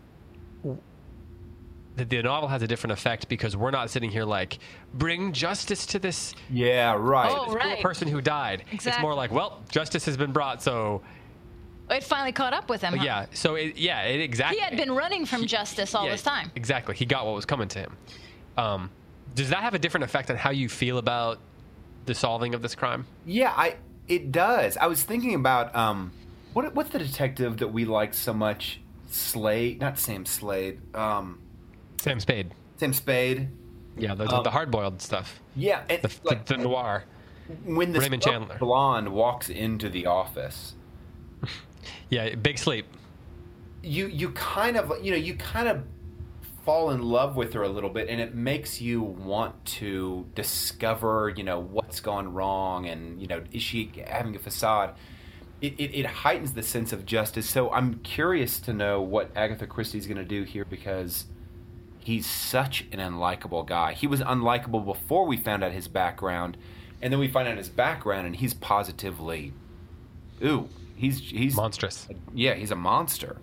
that the novel has a different effect because we're not sitting here like bring justice to this Yeah. Right. Oh, poor right. person who died? It's more like, well, justice has been brought, so It finally caught up with him. huh? yeah. So it, yeah, it exactly. He had been running from justice all Yeah, this time. Exactly. He got what was coming to him. Um, does that have a different effect on how you feel about the solving of this crime? Yeah, I it does. I was thinking about um, what what's the detective that we like so much? Slade, not Sam Slade. Um, Sam Spade. Sam Spade. Yeah, the, Um, the hard-boiled stuff. Yeah, The, like the, the noir. when this Raymond Chandler. blonde walks into the office, Yeah, big sleep. you you kind of you know you kind of fall in love with her a little bit and it makes you want to discover you know what's gone wrong and you know is she having a facade it, it, it heightens the sense of justice so i'm curious to know what agatha christie's going to do here because he's such an unlikable guy he was unlikable before we found out his background and then we find out his background and he's positively ooh he's he's Monstrous. yeah, he's a monster.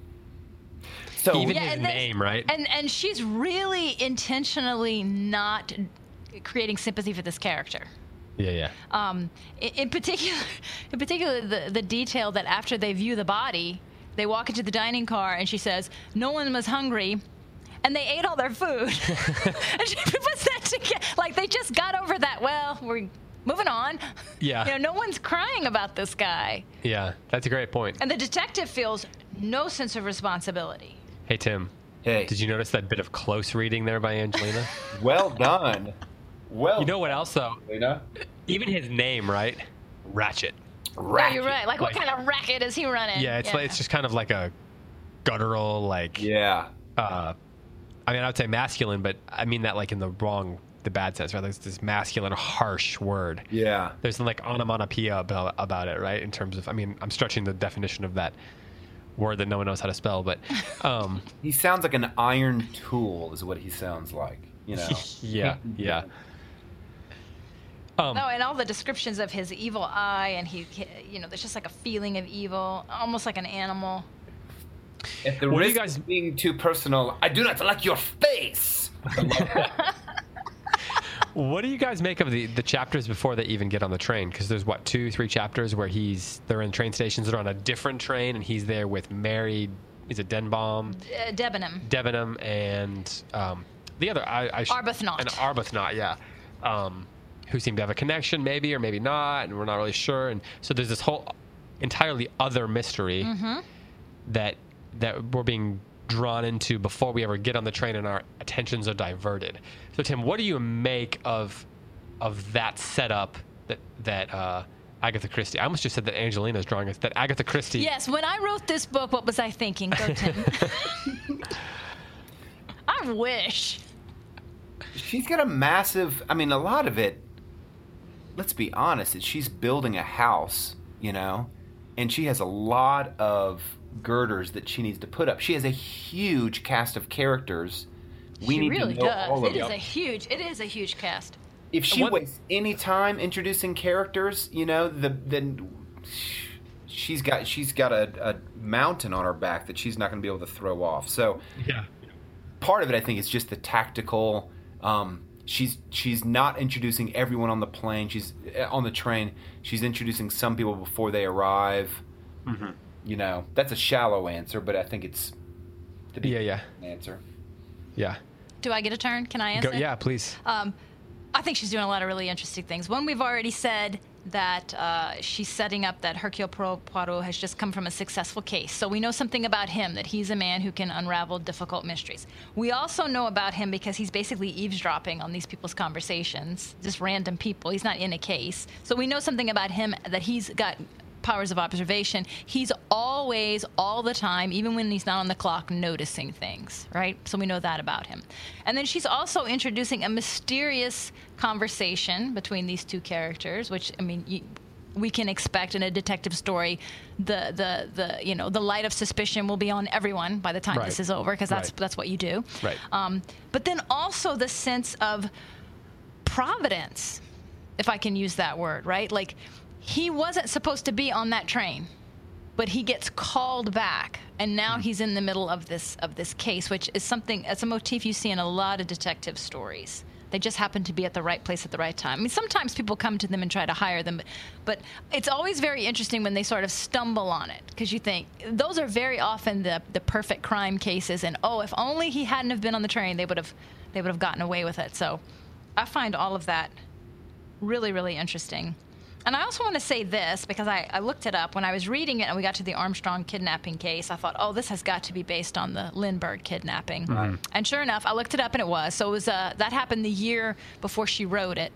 So Even Yeah, his and name, right? And and she's really intentionally not creating sympathy for this character. yeah, yeah. Um, in, in particular, in particular, the the detail that after they view the body, they walk into the dining car and she says, "No one was hungry." And they ate all their food. and she puts that together. Like they just got over that. Well, we're moving on. Yeah. You know, no one's crying about this guy. yeah, that's a great point. And the detective feels no sense of responsibility. Hey, Tim, hey, did you notice that bit of close reading there by Angelina? well done. Well, you know what else, though? Lena? Even his name, right? Ratchett. Ratchett. Oh, you're right. Like, what Like- kind of racket is he running? Yeah, it's like it's just kind of like a guttural, like Yeah, uh, I mean, I would say masculine, but I mean that like in the wrong, the bad sense, right? There's this masculine, harsh word. yeah. There's like onomatopoeia about, about it, right? In terms of, I mean, I'm stretching the definition of that word that no one knows how to spell, but um, He sounds like an iron tool, is what he sounds like. You know. yeah, yeah. Um, No, and all the descriptions of his evil eye, and he, he- you know, there's just like a feeling of evil, almost like an animal. At the What do you guys- of being too personal, I do not like your face. What do you guys make of the, the chapters before they even get on the train? Because there's what two, three chapters where he's they're in train stations, that are on a different train, and he's there with Mary. Is it Denbaum, Uh, Debenham. Debenham, and um, the other I, I sh- Arbuthnot. and Arbuthnot, yeah, um, who seem to have a connection, maybe or maybe not, and we're not really sure. And so there's this whole entirely other mystery that that we're being drawn into before we ever get on the train, and our attentions are diverted. So Tim, what do you make of of that setup that that uh, Agatha Christie? I almost just said that Angelina is drawing us. That Agatha Christie. Yes, when I wrote this book, what was I thinking? Go, Tim. I wish. She's got a massive. I mean, a lot of it. let's be honest, she's building a house, you know, and she has a lot of girders that she needs to put up. She has a huge cast of characters. We she need really to know does. all It of is a huge. It is a huge cast. If she What- wastes any time introducing characters, you know, the then she's got she's got a, a mountain on her back that she's not going to be able to throw off. So Yeah. part of it, I think, is just the tactical. Um, she's she's not introducing everyone on the plane. She's uh, on the train. She's introducing some people before they arrive. You know, that's a shallow answer, but I think it's to be Yeah, yeah. answer. Yeah. Do I get a turn? Can I answer? Go, yeah, please. Um, I think she's doing a lot of really interesting things. One, we've already said that uh, she's setting up that Hercule Poirot has just come from a successful case. So we know something about him, that he's a man who can unravel difficult mysteries. We also know about him because he's basically eavesdropping on these people's conversations, just random people. He's not in a case. So we know something about him that he's got powers of observation. He's always, all the time, even when he's not on the clock, noticing things, right? So we know that about him. And then she's also introducing a mysterious conversation between these two characters, which, I mean, you, we can expect in a detective story the the the you know the light of suspicion will be on everyone by the time Right. this is over because that's Right. that's what you do Right. um, but then also the sense of providence, if I can use that word, right? Like he wasn't supposed to be on that train, but he gets called back, and now hmm. he's in the middle of this of this case, which is something. It's a motif you see in a lot of detective stories. They just happen to be at the right place at the right time. I mean, sometimes people come to them and try to hire them, but it's always very interesting when they sort of stumble on it because you think those are very often the the perfect crime cases. And oh, if only he hadn't have been on the train, they would have they would have gotten away with it. So, I find all of that really, really interesting. And I also want to say this because I, I looked it up when I was reading it and we got to the Armstrong kidnapping case. I thought, oh, this has got to be based on the Lindbergh kidnapping. And sure enough, I looked it up and it was. So it was uh, that happened the year before she wrote it.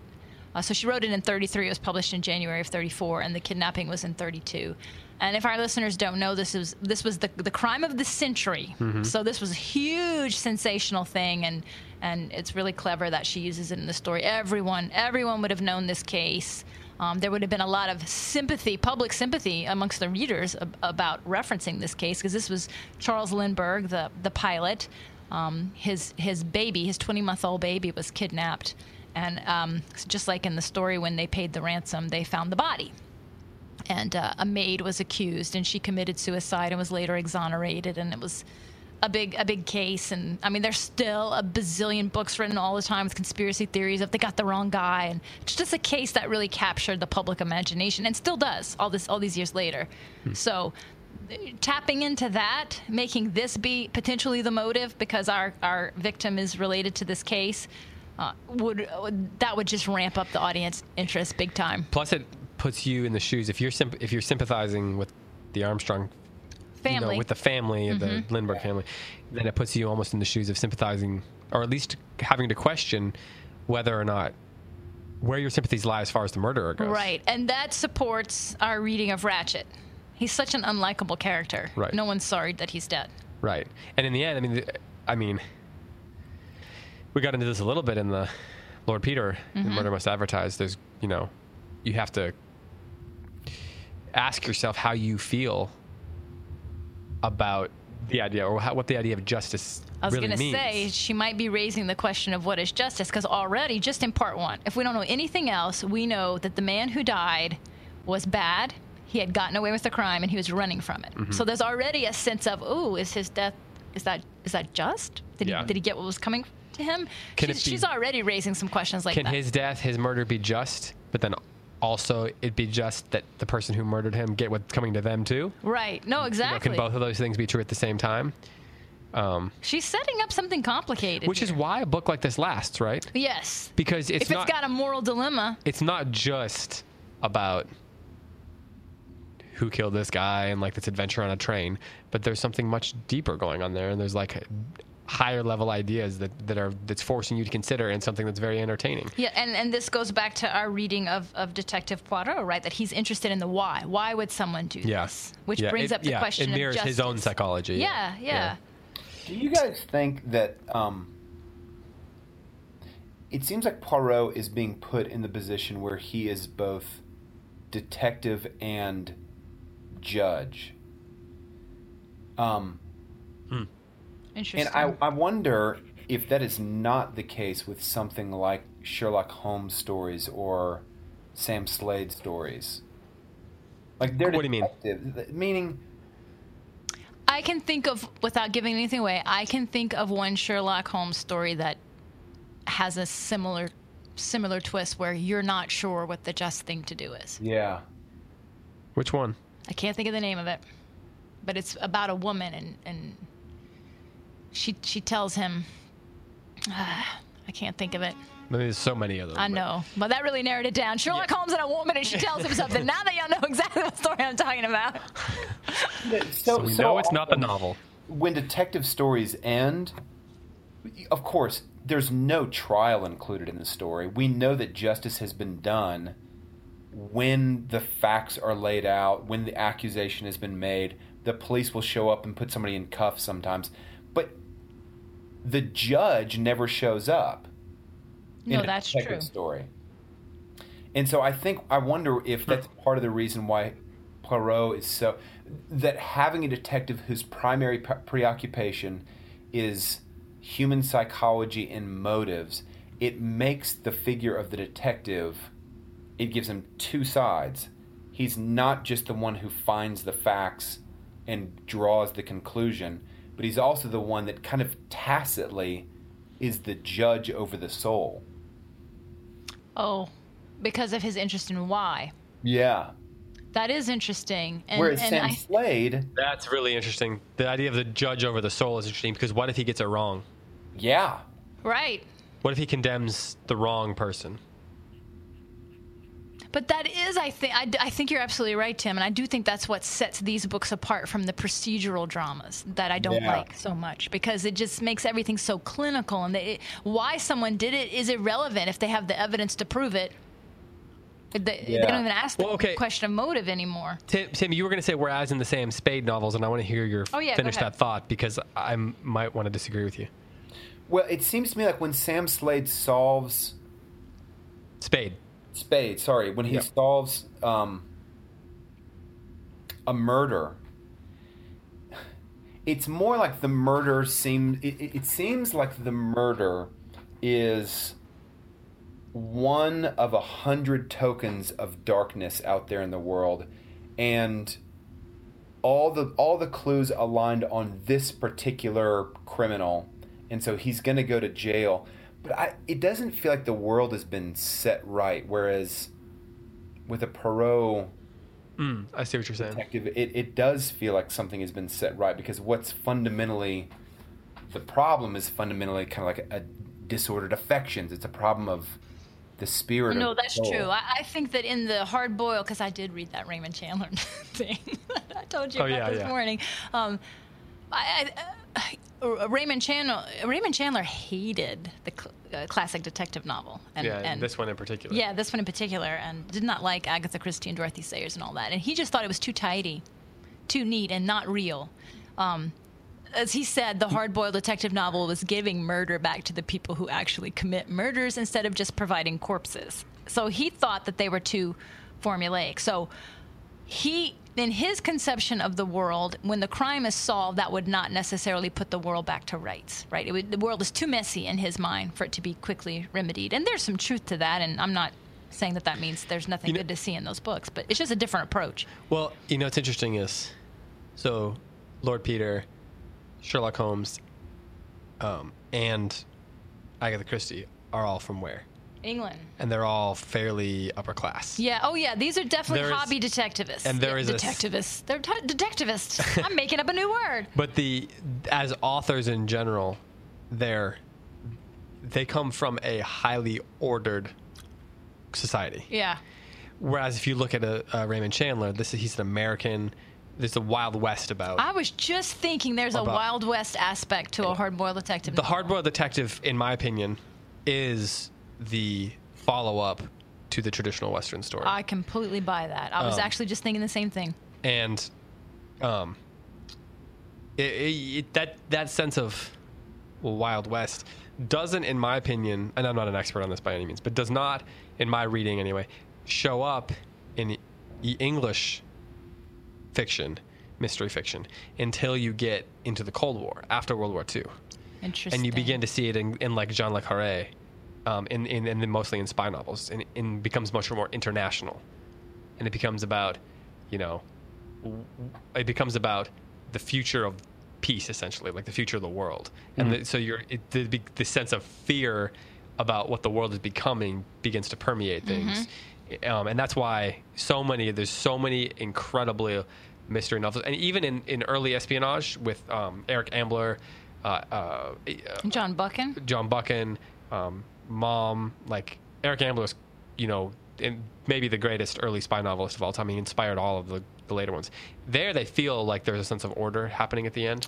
Uh, so she wrote it in 33. It was published in January of 34, and the kidnapping was in 32. And if our listeners don't know, this was this was the the crime of the century. So this was a huge sensational thing, and and it's really clever that she uses it in the story. Everyone everyone would have known this case. Um, there would have been a lot of sympathy, public sympathy amongst the readers ab- about referencing this case because this was Charles Lindbergh, the the pilot. Um, his his baby, his 20 month old baby, was kidnapped, and um, just like in the story, when they paid the ransom, they found the body. And uh, a maid was accused and she committed suicide and was later exonerated. And it was a big a big case. And I mean there's still a bazillion books written all the time with conspiracy theories of they got the wrong guy. And it's just a case that really captured the public imagination and still does all this all these years later. So uh, tapping into that making this be potentially the motive because our our victim is related to this case uh, would, that would just ramp up the audience interest big time. Plus, it puts you in the shoes. If you're symp- if you're sympathizing with the Armstrong you know, family Mm-hmm. with the family, the Lindbergh family, then it puts you almost in the shoes of sympathizing, or at least having to question whether or not where your sympathies lie as far as the murderer goes. Right, and that supports our reading of Ratchett. He's such an unlikable character. Right. No one's sorry that he's dead. Right. And in the end, I mean, I mean, we got into this a little bit in the Lord Peter, Mm-hmm. the Murder Must Advertise. There's, you know, you have to ask yourself how you feel about the idea or how, what the idea of justice I was really going to say she might be raising the question of what is justice because already, just in part one, if we don't know anything else, we know that the man who died was bad. He had gotten away with the crime and he was running from it. Mm-hmm. So there's already a sense of, ooh, is his death is that is that just? Did Yeah. he did he get what was coming to him? She's, be- she's already raising some questions like Can that. his death, his murder be just, but then also it'd be just that the person who murdered him get what's coming to them too? right? No, You know, exactly. can both of those things be true at the same time? Um, She's setting up something complicated. which is why a book like this lasts, right? yes. Because it's if not it's got a moral dilemma, it's not just about who killed this guy and like this adventure on a train, but there's something much deeper going on there, and there's like higher level ideas that, that are that's forcing you to consider and something that's very entertaining. Yeah, and, and this goes back to our reading of, of Detective Poirot, right? That he's interested in the why. Why would someone do Yeah. this? Which Yeah, brings it- up the yeah, question It mirrors of his own psychology. Yeah, yeah. Do you guys think that um, it seems like Poirot is being put in the position where he is both detective and judge. Um, Interesting. and I, I wonder if that is not the case with something like Sherlock Holmes stories or Sam Slade stories. Like they're What do you mean? Meaning, I can think of, without giving anything away, I can think of one Sherlock Holmes story that has a similar similar twist where you're not sure what the just thing to do is. yeah, Which one? I can't think of the name of it, but it's about a woman and and she she tells him. Ah, I can't think of it. I mean, there's so many of them. I but- know, but that really narrowed it down. Sherlock Holmes and a woman, and she tells him something. Now that y'all know exactly what story I'm talking about. So we know it's not the novel. When detective stories end, of course, there's no trial included in the story. We know that justice has been done when the facts are laid out, when the accusation has been made. The police will show up and put somebody in cuffs sometimes, but the judge never shows up. No, that's true. Story. And so I think I wonder if that's part of the reason why Poirot is so that having a detective whose primary preoccupation is human psychology and motives, it makes the figure of the detective it gives him two sides. He's not just the one who finds the facts and draws the conclusion, but he's also the one that kind of tacitly is the judge over the soul. Oh, because of his interest in why. Yeah. That is interesting. And, Whereas and Sam I, Slade, That's really interesting. The idea of the judge over the soul is interesting because what if he gets it wrong? yeah. right. What if he condemns the wrong person? But that is, I think, I, I think you're absolutely right, Tim, and I do think that's what sets these books apart from the procedural dramas that I don't Yeah. like so much because it just makes everything so clinical, and they, why someone did it is irrelevant if they have the evidence to prove it. They, they don't even ask the Well, okay. question of motive anymore. Tim, Tim you were going to say whereas in the Sam Spade novels, and I want to hear your Oh, yeah, finish that thought because I might want to disagree with you. Well, it seems to me like when Sam Slade solves Spade. Spade, sorry, when he Yep. solves um, a murder, it's more like the murder seems. It, it, it seems like the murder is one of a hundred tokens of darkness out there in the world, and all the all the clues aligned on this particular criminal, and so he's going to go to jail. But I, it doesn't feel like the world has been set right. Whereas with a Poirot Mm, I see what you're saying. detective, it, it does feel like something has been set right because what's fundamentally the problem is fundamentally kind of like a disordered affections. It's a problem of the spirit. No, of the that's soul. true. I, I think that in the hard boil, because I did read that Raymond Chandler thing I told you Oh, about yeah, this yeah. morning. Um, I, I, uh, Raymond Chandler, Raymond Chandler hated the cl- uh, classic detective novel, and, yeah, and this one in particular. yeah, this one in particular, and did not like Agatha Christie and Dorothy Sayers and all that. And he just thought it was too tidy, too neat, and not real. Um, as he said, the hard-boiled detective novel was giving murder back to the people who actually commit murders instead of just providing corpses. So he thought that they were too formulaic. So he, in his conception of the world, when the crime is solved, that would not necessarily put the world back to rights, right? It would, the world is too messy in his mind for it to be quickly remedied. And there's some truth to that, and I'm not saying that that means there's nothing You know- good to see in those books, but it's just a different approach. Well, you know what's interesting is, so Lord Peter, Sherlock Holmes, um, and Agatha Christie are all from where? England. And they're all fairly upper class. Yeah. Oh, yeah. These are definitely There is- hobby detectivists. and there is detectivists. They're t- detectivists. I'm making up a new word. But the as authors in general, they're they come from a highly ordered society. Yeah. Whereas if you look at a, a Raymond Chandler, this is, he's an American. There's a Wild West about. I was just thinking there's a Wild West aspect to a hard-boiled detective. the hardboiled detective, in my opinion, is the follow up to the traditional Western story. I completely buy that. I was Um, actually just thinking the same thing. and um, it, it, it, that that sense of Wild West doesn't, in my opinion, and I'm not an expert on this by any means, but does not, in my reading anyway, show up in English fiction, mystery fiction, until you get into the Cold War after World War II, Interesting. and you begin to see it in, in like Jean le Carré, um, in, in, and then mostly in spy novels, and, and becomes much more international, and it becomes about, you know, it becomes about the future of peace essentially like the future of the world. And the, so you're it, the, the sense of fear about what the world is becoming begins to permeate things. Um, and that's why so many there's so many incredibly mystery novels. And even in, in early espionage with um, eric ambler uh, uh, John Buchan. John Buchan, um, Mom, like Eric Ambler's, you know, in maybe the greatest early spy novelist of all time. He inspired all of the, the later ones. There, they feel like there's a sense of order happening at the end.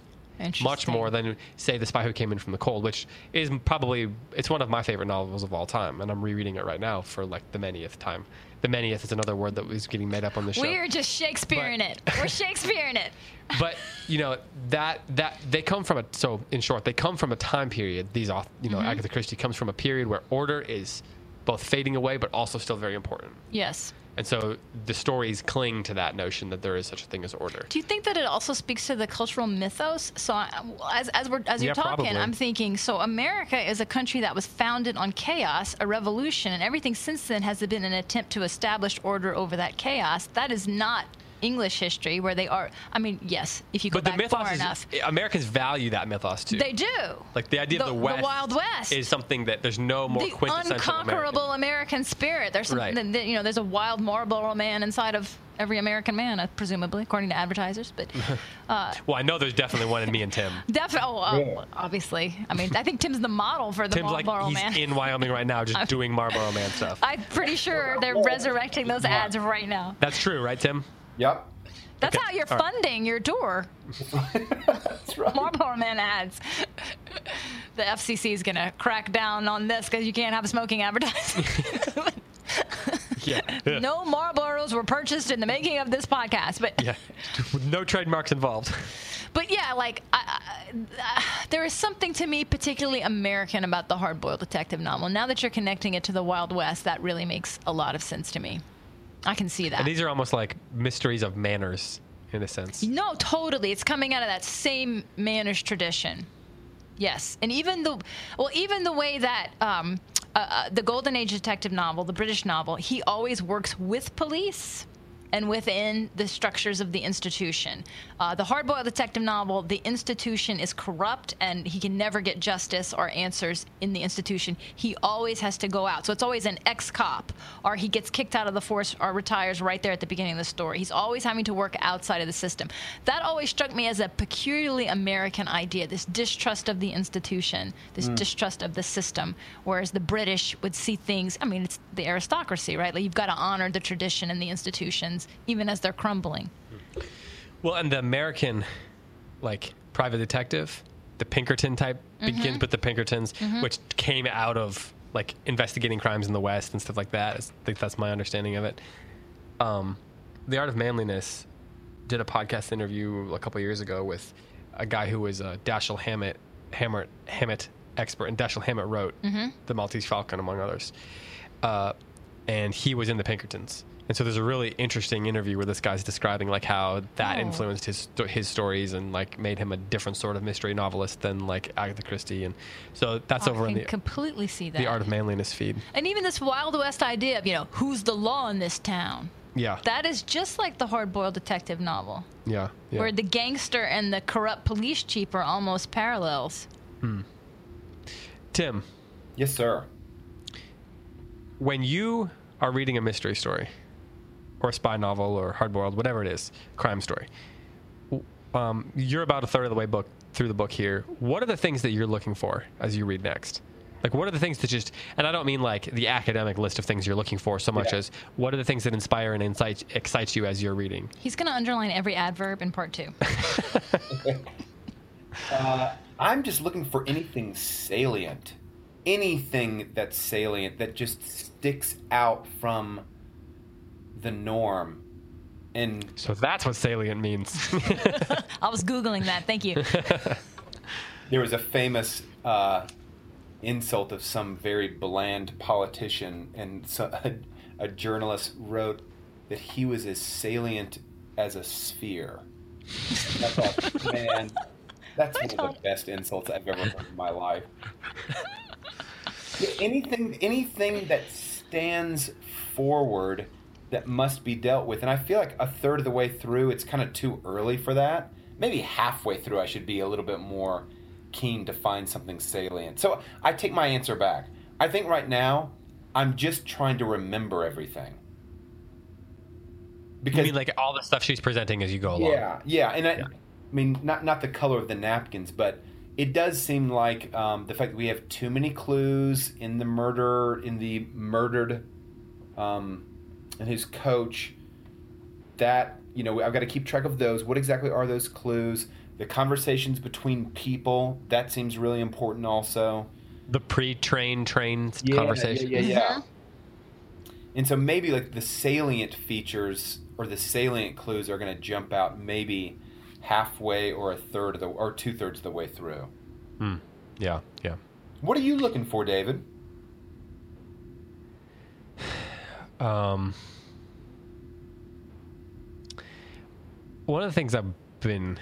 Much more than say the spy who came in from the cold, which is probably it's one of my favorite novels of all time, and I'm rereading it right now for like the manyth time. The manyth is another word that was getting made up on the show We're just Shakespeareing But- it. We're Shakespeareing it. but you know that that they come from a so in short they come from a time period these auth- you know Mm-hmm. agatha christie comes from a period where order is both fading away but also still very important Yes. And so the stories cling to that notion that there is such a thing as order Do you think that it also speaks to the cultural mythos? So, I, as as we're as you're Yeah, talking, probably. I'm thinking. So, America is a country that was founded on chaos, a revolution, and everything since then has been an attempt to establish order over that chaos. That is not English history, where they are. I mean, yes, if you go but the back mythos far is enough, americans value that mythos too they do. like the idea of The- the the Wild West. is something that there's no more the quintessential unconquerable American. American. spirit. There's some, Right. th- th- you know, there's a wild Marlboro man inside of every American man, uh, presumably, according to advertisers. But well i know there's definitely one in me and tim definitely, oh, uh, Yeah. obviously. I mean, I think Tim's the model for the tim's like Marlboro he's man. in wyoming right now just doing marlboro man stuff I'm pretty sure they're resurrecting those ads right now. that's true right tim Yep. That's Okay, how you're all right. funding your tour. That's right. Marlboro Man ads. the FCC is going to crack down on this because you can't have smoking advertising. yeah no Marlboros were purchased in the making of this podcast, but yeah no trademarks involved But yeah, like I, I, there is something to me particularly American about the hard-boiled detective novel. Now that you're connecting it to the Wild West, that really makes a lot of sense to me. I can see that. And these are almost like mysteries of manners, in a sense. no, totally. It's coming out of that same mannish tradition. Yes, and even the well, even the way that um, uh, uh, the Golden Age detective novel, the British novel, he always works with police and within the structures of the institution. Uh, the hardboiled detective novel, the institution is corrupt and he can never get justice or answers in the institution. He always has to go out. So it's always an ex cop or he gets kicked out of the force or retires right there at the beginning of the story. He's always having to work outside of the system. That always struck me as a peculiarly American idea this distrust of the institution, this distrust of the system. Whereas the British would see things, I mean, it's the aristocracy, right? Like you've got to honor the tradition and the even as they're crumbling. Well, and the American, like, private detective, the Pinkerton type, begins with the Pinkertons, which came out of, like, investigating crimes in the West and stuff like that. I think that's my understanding of it. Um, the Art of Manliness did a podcast interview a couple years ago with a guy who was a Dashiell Hammett, Hammett, Hammett expert, and Dashiell Hammett wrote The Maltese Falcon, among others. Uh, and he was in the Pinkertons. And so there's a really interesting interview where this guy's describing like how that Oh. influenced his his stories and like made him a different sort of mystery novelist than like Agatha Christie. And so that's I over in can the completely see that. the Art of Manliness feed. and even this Wild West idea of, you know, who's the law in this town? Yeah, That is just like the hard boiled detective novel, yeah, yeah. where the gangster and the corrupt police chief are almost parallels. Hmm. Tim, Yes, sir. when you are reading a mystery story or a spy novel or hardboiled, whatever it is, crime story, um, you're about a third of the way book through the book here. What are the things that you're looking for as you read next? Like, what are the things that just, and I don't mean like the academic list of things you're looking for so much Yeah. as what are the things that inspire and incite, excites you as you're reading? He's going to underline every adverb in part two. I'm just looking for anything salient. Anything that's salient that just sticks out from the norm. And So that's what salient means. I was Googling that. Thank you. there was a famous uh, insult of some very bland politician, and so, a, a journalist wrote that he was as salient as a sphere. And I thought, man, that's one of the best insults I've ever heard in my life. Anything, anything that stands forward that must be dealt with, and I feel like a third of the way through, it's kind of too early for that. Maybe halfway through, I should be a little bit more keen to find something salient. So I take my answer back. I think right now, I'm just trying to remember everything. Because you mean like all the stuff she's presenting as you go along? Yeah, yeah, and I, I mean not not the color of the napkins, but it does seem like um, the fact that we have too many clues in the murder in the murdered um, and his coach. That you know, I've got to keep track of those. What exactly are those clues? The conversations between people that seems really important. Also, The pre-train train Yeah, conversation. Yeah, yeah, yeah. And so maybe like the salient features or the salient clues are going to jump out maybe halfway or a third of the or two thirds of the way through. Hmm. Yeah, yeah. What are you looking for, David? Um, one of the things I've been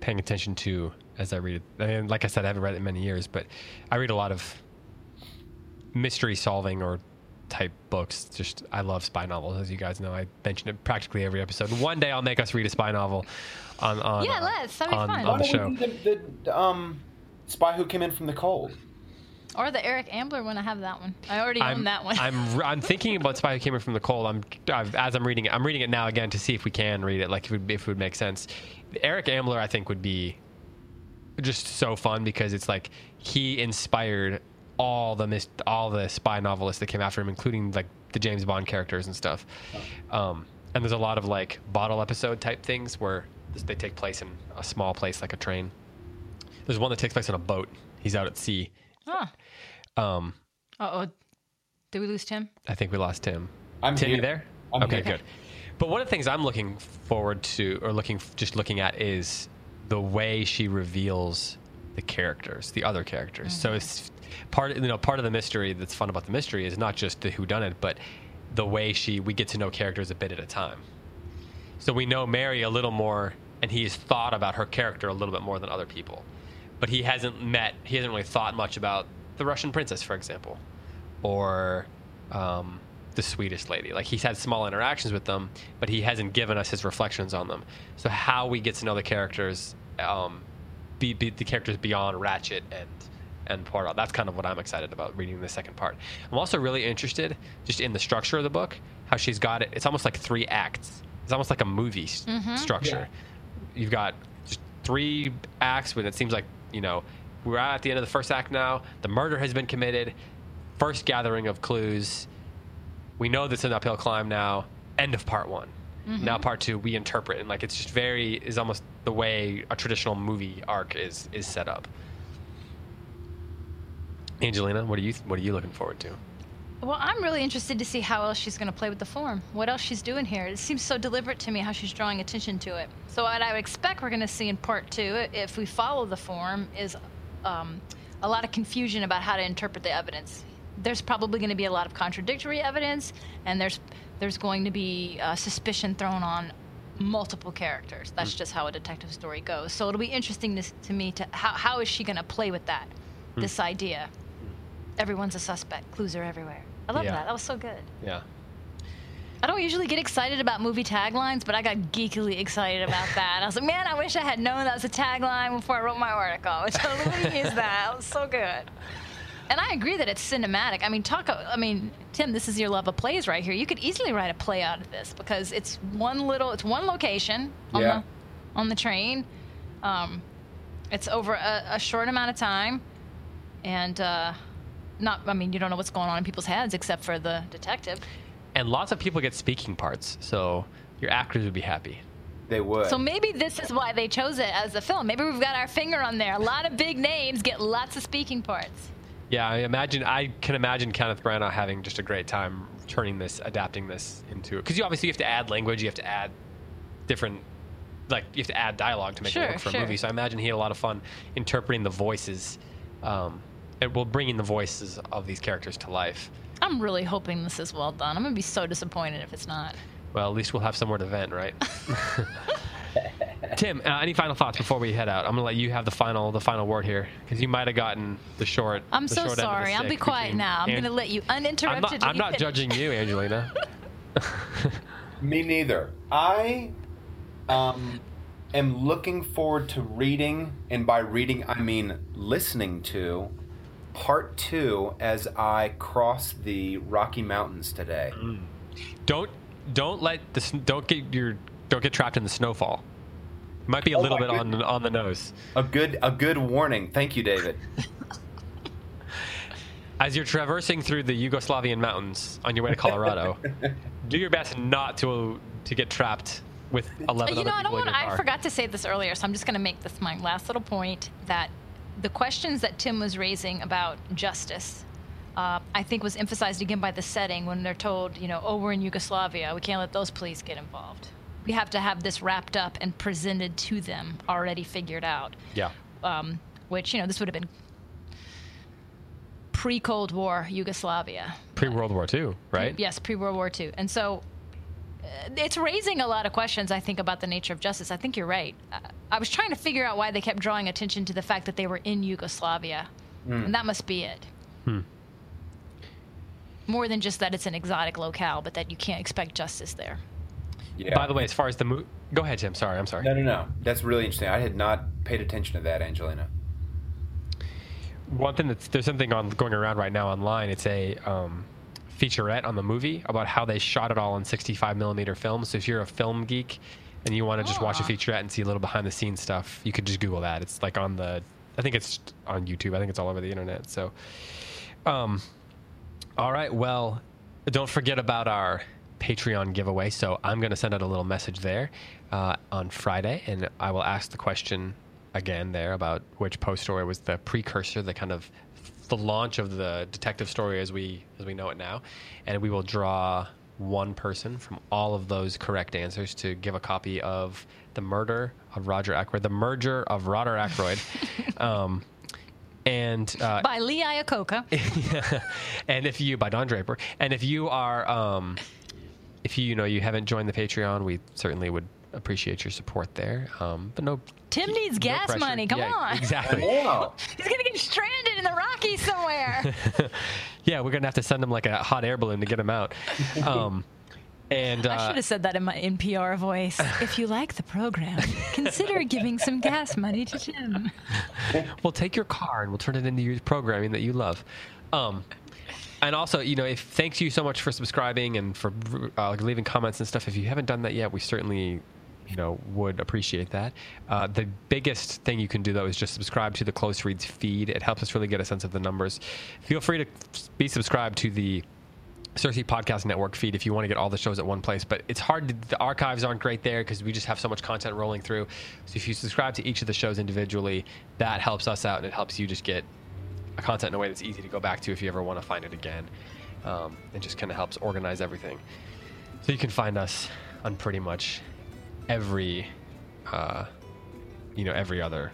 paying attention to as I read it, and like I said, I haven't read it in many years, but I read a lot of mystery solving or type books. Just I love spy novels, as you guys know. I mention it practically every episode. One day I'll make us read a spy novel on on Yeah, uh, let's. That'd be on, fun. on the show. don't we do the, the um, spy who came in from the cold? Or the Eric Ambler one. I have that one. I already I'm, own that one. I'm I'm thinking about Spy Who Came In from the Cold. I'm I've, as I'm reading it. I'm reading it now again to see if we can read it, like if it, would, if it would make sense. Eric Ambler, I think, would be just so fun because it's like he inspired all the mis- all the spy novelists that came after him, including like the James Bond characters and stuff. Um, and there's a lot of like bottle episode type things where they take place in a small place like a train. There's one that takes place on a boat. He's out at sea. Huh. Um, Uh oh. Did we lose Tim? I think we lost Tim. I'm Tim, here. you there? I'm okay, here. good. But one of the things I'm looking forward to, or looking just looking at, is the way she reveals the characters, the other characters. So it's part, you know, part of the mystery that's fun about the mystery is not just the whodunit, but the way she we get to know characters a bit at a time. So we know Mary a little more, and he's thought about her character a little bit more than other people. But he hasn't met, he hasn't really thought much about the Russian princess, for example, or um, the Swedish lady. Like he's had small interactions with them, but he hasn't given us his reflections on them. So how we get to know the characters, um, be, be the characters beyond Ratchett and and Poirot. That's kind of what I'm excited about reading the second part. I'm also really interested just in the structure of the book, how she's got it. It's almost like three acts. It's almost like a movie s- structure. You've got just three acts, but it seems like you know we're at the end of the first act now. The murder has been committed. First gathering of clues. We know that's an uphill climb now. End of part one. Mm-hmm. Now part two, we interpret and like it's just very is almost the way a traditional movie arc is is set up. Angelina, what are you what are you looking forward to? Well, I'm really interested to see how else she's going to play with the form. What else she's doing here? It seems so deliberate to me how she's drawing attention to it. So, what I would expect we're going to see in part two, if we follow the form, is um, a lot of confusion about how to interpret the evidence. There's probably going to be a lot of contradictory evidence, and there's there's going to be uh, suspicion thrown on multiple characters. That's just how a detective story goes. So it'll be interesting to, to me to how how is she going to play with that, this idea. Everyone's a suspect. Clues are everywhere. I love Yeah. that. That was so good. Yeah. I don't usually get excited about movie taglines, but I got geekily excited about that. I was like, man, I wish I had known that was a tagline before I wrote my article. I totally used that. It was so good. And I agree that it's cinematic. I mean, talk. I mean, Tim, this is your love of plays right here. You could easily write a play out of this because it's one little, it's one location on Yeah. the on the train. Um, it's over a, a short amount of time, and uh, not. I mean, you don't know what's going on in people's heads except for the detective. And lots of people get speaking parts, so your actors would be happy. They would. So maybe this is why they chose it as a film. Maybe we've got our finger on there. A lot of big names get lots of speaking parts. Yeah, I imagine I can imagine Kenneth Branagh having just a great time turning this, adapting this into because you obviously you have to add language, you have to add different, like you have to add dialogue to make Sure, it work for sure. a movie. So I imagine he had a lot of fun interpreting the voices um, it will bringing the voices of these characters to life. I'm really hoping this is well done. I'm gonna be so disappointed if it's not. Well, at least we'll have somewhere to vent, right? Tim, uh, any final thoughts before we head out? I'm gonna let you have the final the final word here because you might have gotten the short. I'm the so short end of the sorry. I'll be quiet now. I'm An- gonna let you I'm uninterrupted. not, I'm not judging you, Angelina. Me neither. I um, am looking forward to reading, and by reading I mean listening to, part two as I cross the Rocky Mountains today. Mm. don't don't let the sn- don't get your don't get trapped in the snowfall. Might be a Oh little bit on goodness. on the nose. A good a good warning. Thank you, David. As you're traversing through the Yugoslavian mountains on your way to Colorado, do your best not to to get trapped with 11 you other know, I don't people in want. your I forgot to say this earlier, so I'm just going to make this my last little point that the questions that Tim was raising about justice, uh, I think, was emphasized again by the setting when they're told, you know, oh, we're in Yugoslavia, we can't let those police get involved. We have to have this wrapped up and presented to them already figured out. Yeah. Um, which you know, this would have been pre-Cold War Yugoslavia. Pre World War II, right? Yes, pre World War II. And so it's raising a lot of questions, I think, about the nature of justice. I think you're right. Uh, I was trying to figure out why they kept drawing attention to the fact that they were in Yugoslavia. And that must be it. Hmm. More than just that it's an exotic locale, but that you can't expect justice there. Yeah. By the way, as far as the movie, go ahead, Tim. Sorry, I'm sorry. no, no, no. That's really interesting. I had not paid attention to that, Angelina. One thing that's there's something on going around right now online. It's a um, featurette on the movie about how they shot it all in 65 millimeter film. So if you're a film geek and you want to just watch a Ah. featurette and see a little behind the scenes stuff, you could just Google that. It's like on the, I think it's on YouTube. I think it's all over the internet. So, um, all right. Well, don't forget about our Patreon giveaway. So I'm going to send out a little message there uh, on Friday, and I will ask the question again there about which post story was the precursor, the kind of the launch of the detective story as we as we know it now, and we will draw one person from all of those correct answers to give a copy of the murder of Roger Ackroyd, the merger of Roger Ackroyd. um, and uh, By Lee Iacocca. and if you by Don Draper, and if you are, um, if you you know you haven't joined the Patreon, we certainly would appreciate your support there. Um, but no, Tim needs no gas pressure. money. Come Yeah, on. exactly. Yeah. He's going to get stranded in the Rockies somewhere. yeah, we're gonna have to send him like a hot air balloon to get him out. Um, and I uh, should have said that in my NPR voice. If you like the program, consider giving some gas money to Tim. we'll take your car and we'll turn it into your programming that you love. Um, and also, you know, if thanks you so much for subscribing and for uh, leaving comments and stuff. If you haven't done that yet, we certainly, you know, would appreciate that. Uh, the biggest thing you can do though is just subscribe to the Close Reads feed. It helps us really get a sense of the numbers. Feel free to be subscribed to the CiRCE Podcast Network feed if you want to get all the shows at one place. But it's hard. To, the archives aren't great there because we just have so much content rolling through. So if you subscribe to each of the shows individually, that helps us out and it helps you just get a content in a way that's easy to go back to if you ever want to find it again. Um, it just kind of helps organize everything. So you can find us on pretty much every, uh, you know, every other,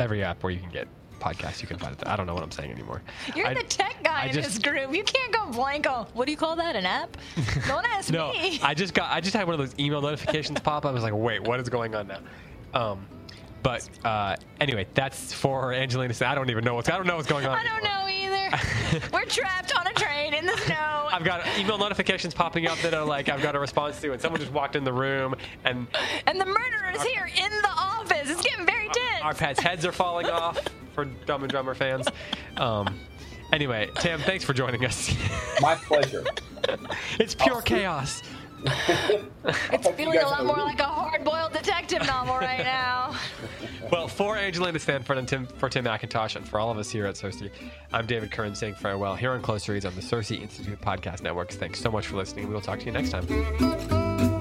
every app where you can get podcasts. You can find it. I don't know what I'm saying anymore. You're I- the tech guy I in just- this group. You can't go blanco. What do you call that? An app? Don't ask No, me. I just got I just had one of those email notifications pop. Up. I was like, wait, what is going on now? Um, but uh, anyway, that's for Angelina. I don't even know what's I don't know what's going on. I don't anymore. know either. We're trapped on a train in the snow. I've got email notifications popping up that are like I've got a response to, and someone just walked in the room, and and the murderer's here in the office. It's getting very tense. our pets' heads are falling off for Dumb and Dumber fans. Um, anyway, Tim, thanks for joining us. My pleasure. it's pure chaos. it's feeling a lot more like a hard-boiled detective novel right now. Well, for Angelina Stanford and Tim, for Tim McIntosh and for all of us here at CiRCE, I'm David Curran saying farewell here on Close Reads on the CiRCE Institute Podcast Networks. Thanks so much for listening. We will talk to you next time.